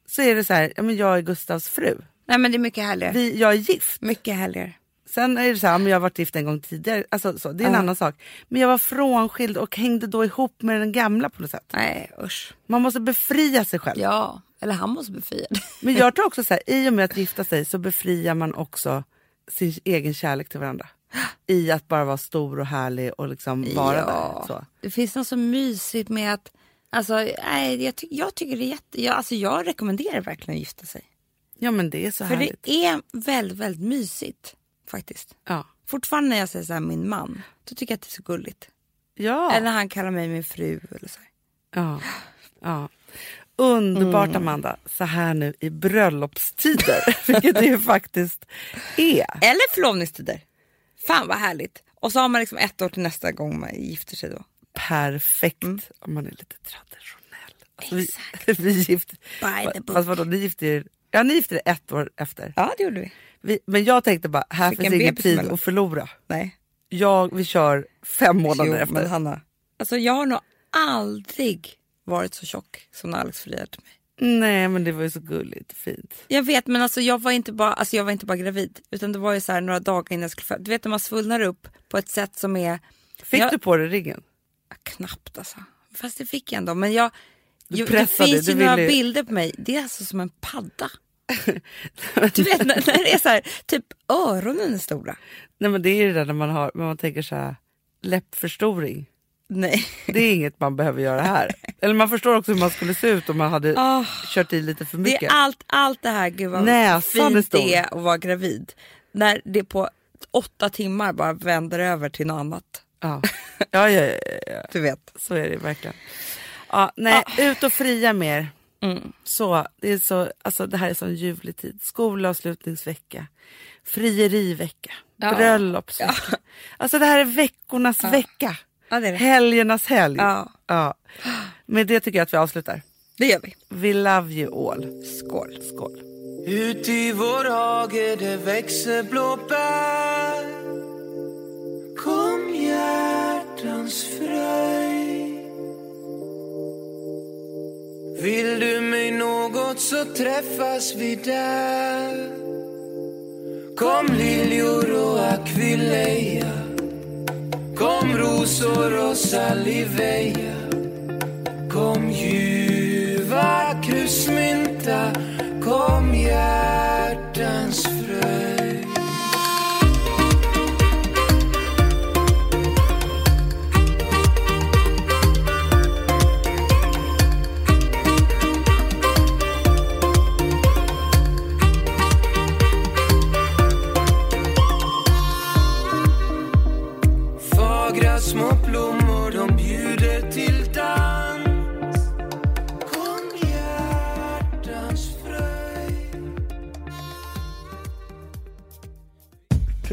så är det så här, ja men jag är Gustavs fru. Nej men det är mycket härligare. Vi, jag är gift. Mycket härligare. Sen är det så här, ja, men jag har varit gift en gång tidigare, alltså, så, det är en Ja. annan sak. Men jag var frånskild och hängde då ihop med den gamla på något sätt. Nej usch. Man måste befria sig själv. Ja, eller han måste befria. Men jag tror också så här, i och med att gifta sig så befriar man också sin egen kärlek till varandra. I att bara vara stor och härlig och liksom vara där. Så. Det finns något så mysigt med att, alltså nej, jag, ty- jag tycker det är jätte, jag, alltså jag rekommenderar verkligen att gifta sig. Ja men det är så För härligt. det är väldigt, väldigt mysigt faktiskt. Ja. Fortfarande när jag säger så här min man, då tycker jag att det är så gulligt. Ja. Eller när han kallar mig min fru eller så. här. ja. ja. Underbart Mm. Amanda, så här nu i bröllopstider, vilket det ju faktiskt är. Eller förlovningstider. Fan vad härligt. Och så har man liksom ett år till nästa gång man gifter sig då. Perfekt om man är lite traditionell. Alltså, vi, Mm. Exakt. vi gift, By the book. fast vadå, ni gifte er, ja, ni gifte er ett år efter. Ja det gjorde vi. Vi, men jag tänkte bara, här Fick finns en ingen tid att förlora. Nej. Jag, vi kör fem månader Jo, efter. men Hanna. Alltså jag har nog aldrig varit så tjock som när Alex friade mig. Nej men det var ju så gulligt och fint. Jag vet men alltså jag var inte bara, alltså jag var inte bara gravid utan det var ju så här några dagar innan jag skulle föda. Du vet när man svullnar upp på ett sätt som är Fick Jag- du på dig ringen? knappt alltså. Fast det fick jag ändå. Men jag, Du ju, det finns du ju några bilder på mig. Det är alltså som en padda. Du vet när, när det är så här, typ öronen är stora. Nej men det är ju det där när man, har, när man tänker så här, läppförstoring. Nej. Det är inget man behöver göra här. Eller man förstår också hur man skulle se ut om man hade Ah. kört i lite för Det mycket. är allt, allt det här, gud vad Näsan är fint stor. det är att vara gravid. När det på åtta timmar bara vänder över till något annat. Ja. Ja, ja, ja, ja, Du vet. så är det verkligen. Ja, nej, ut och fria mer. Mm. Så, det, är så, alltså, det här är sån ljuvlig tid. Skolavslutningsvecka, frierivecka, Ja. bröllopsvecka. Alltså det här är veckornas vecka. Ja, det är det. Helgernas helg. Ja. Ja. Med det tycker jag att vi avslutar. Det gör vi. We love you all. Skål. Skål. Ut i vår hage det växer blåbär Kom hjärtans fröjd vill du mig något så träffas vi där. Kom liljor och akvileja Kom rosor och saliveja. Kom ljuva krusmynta. Kom hjärtans frö.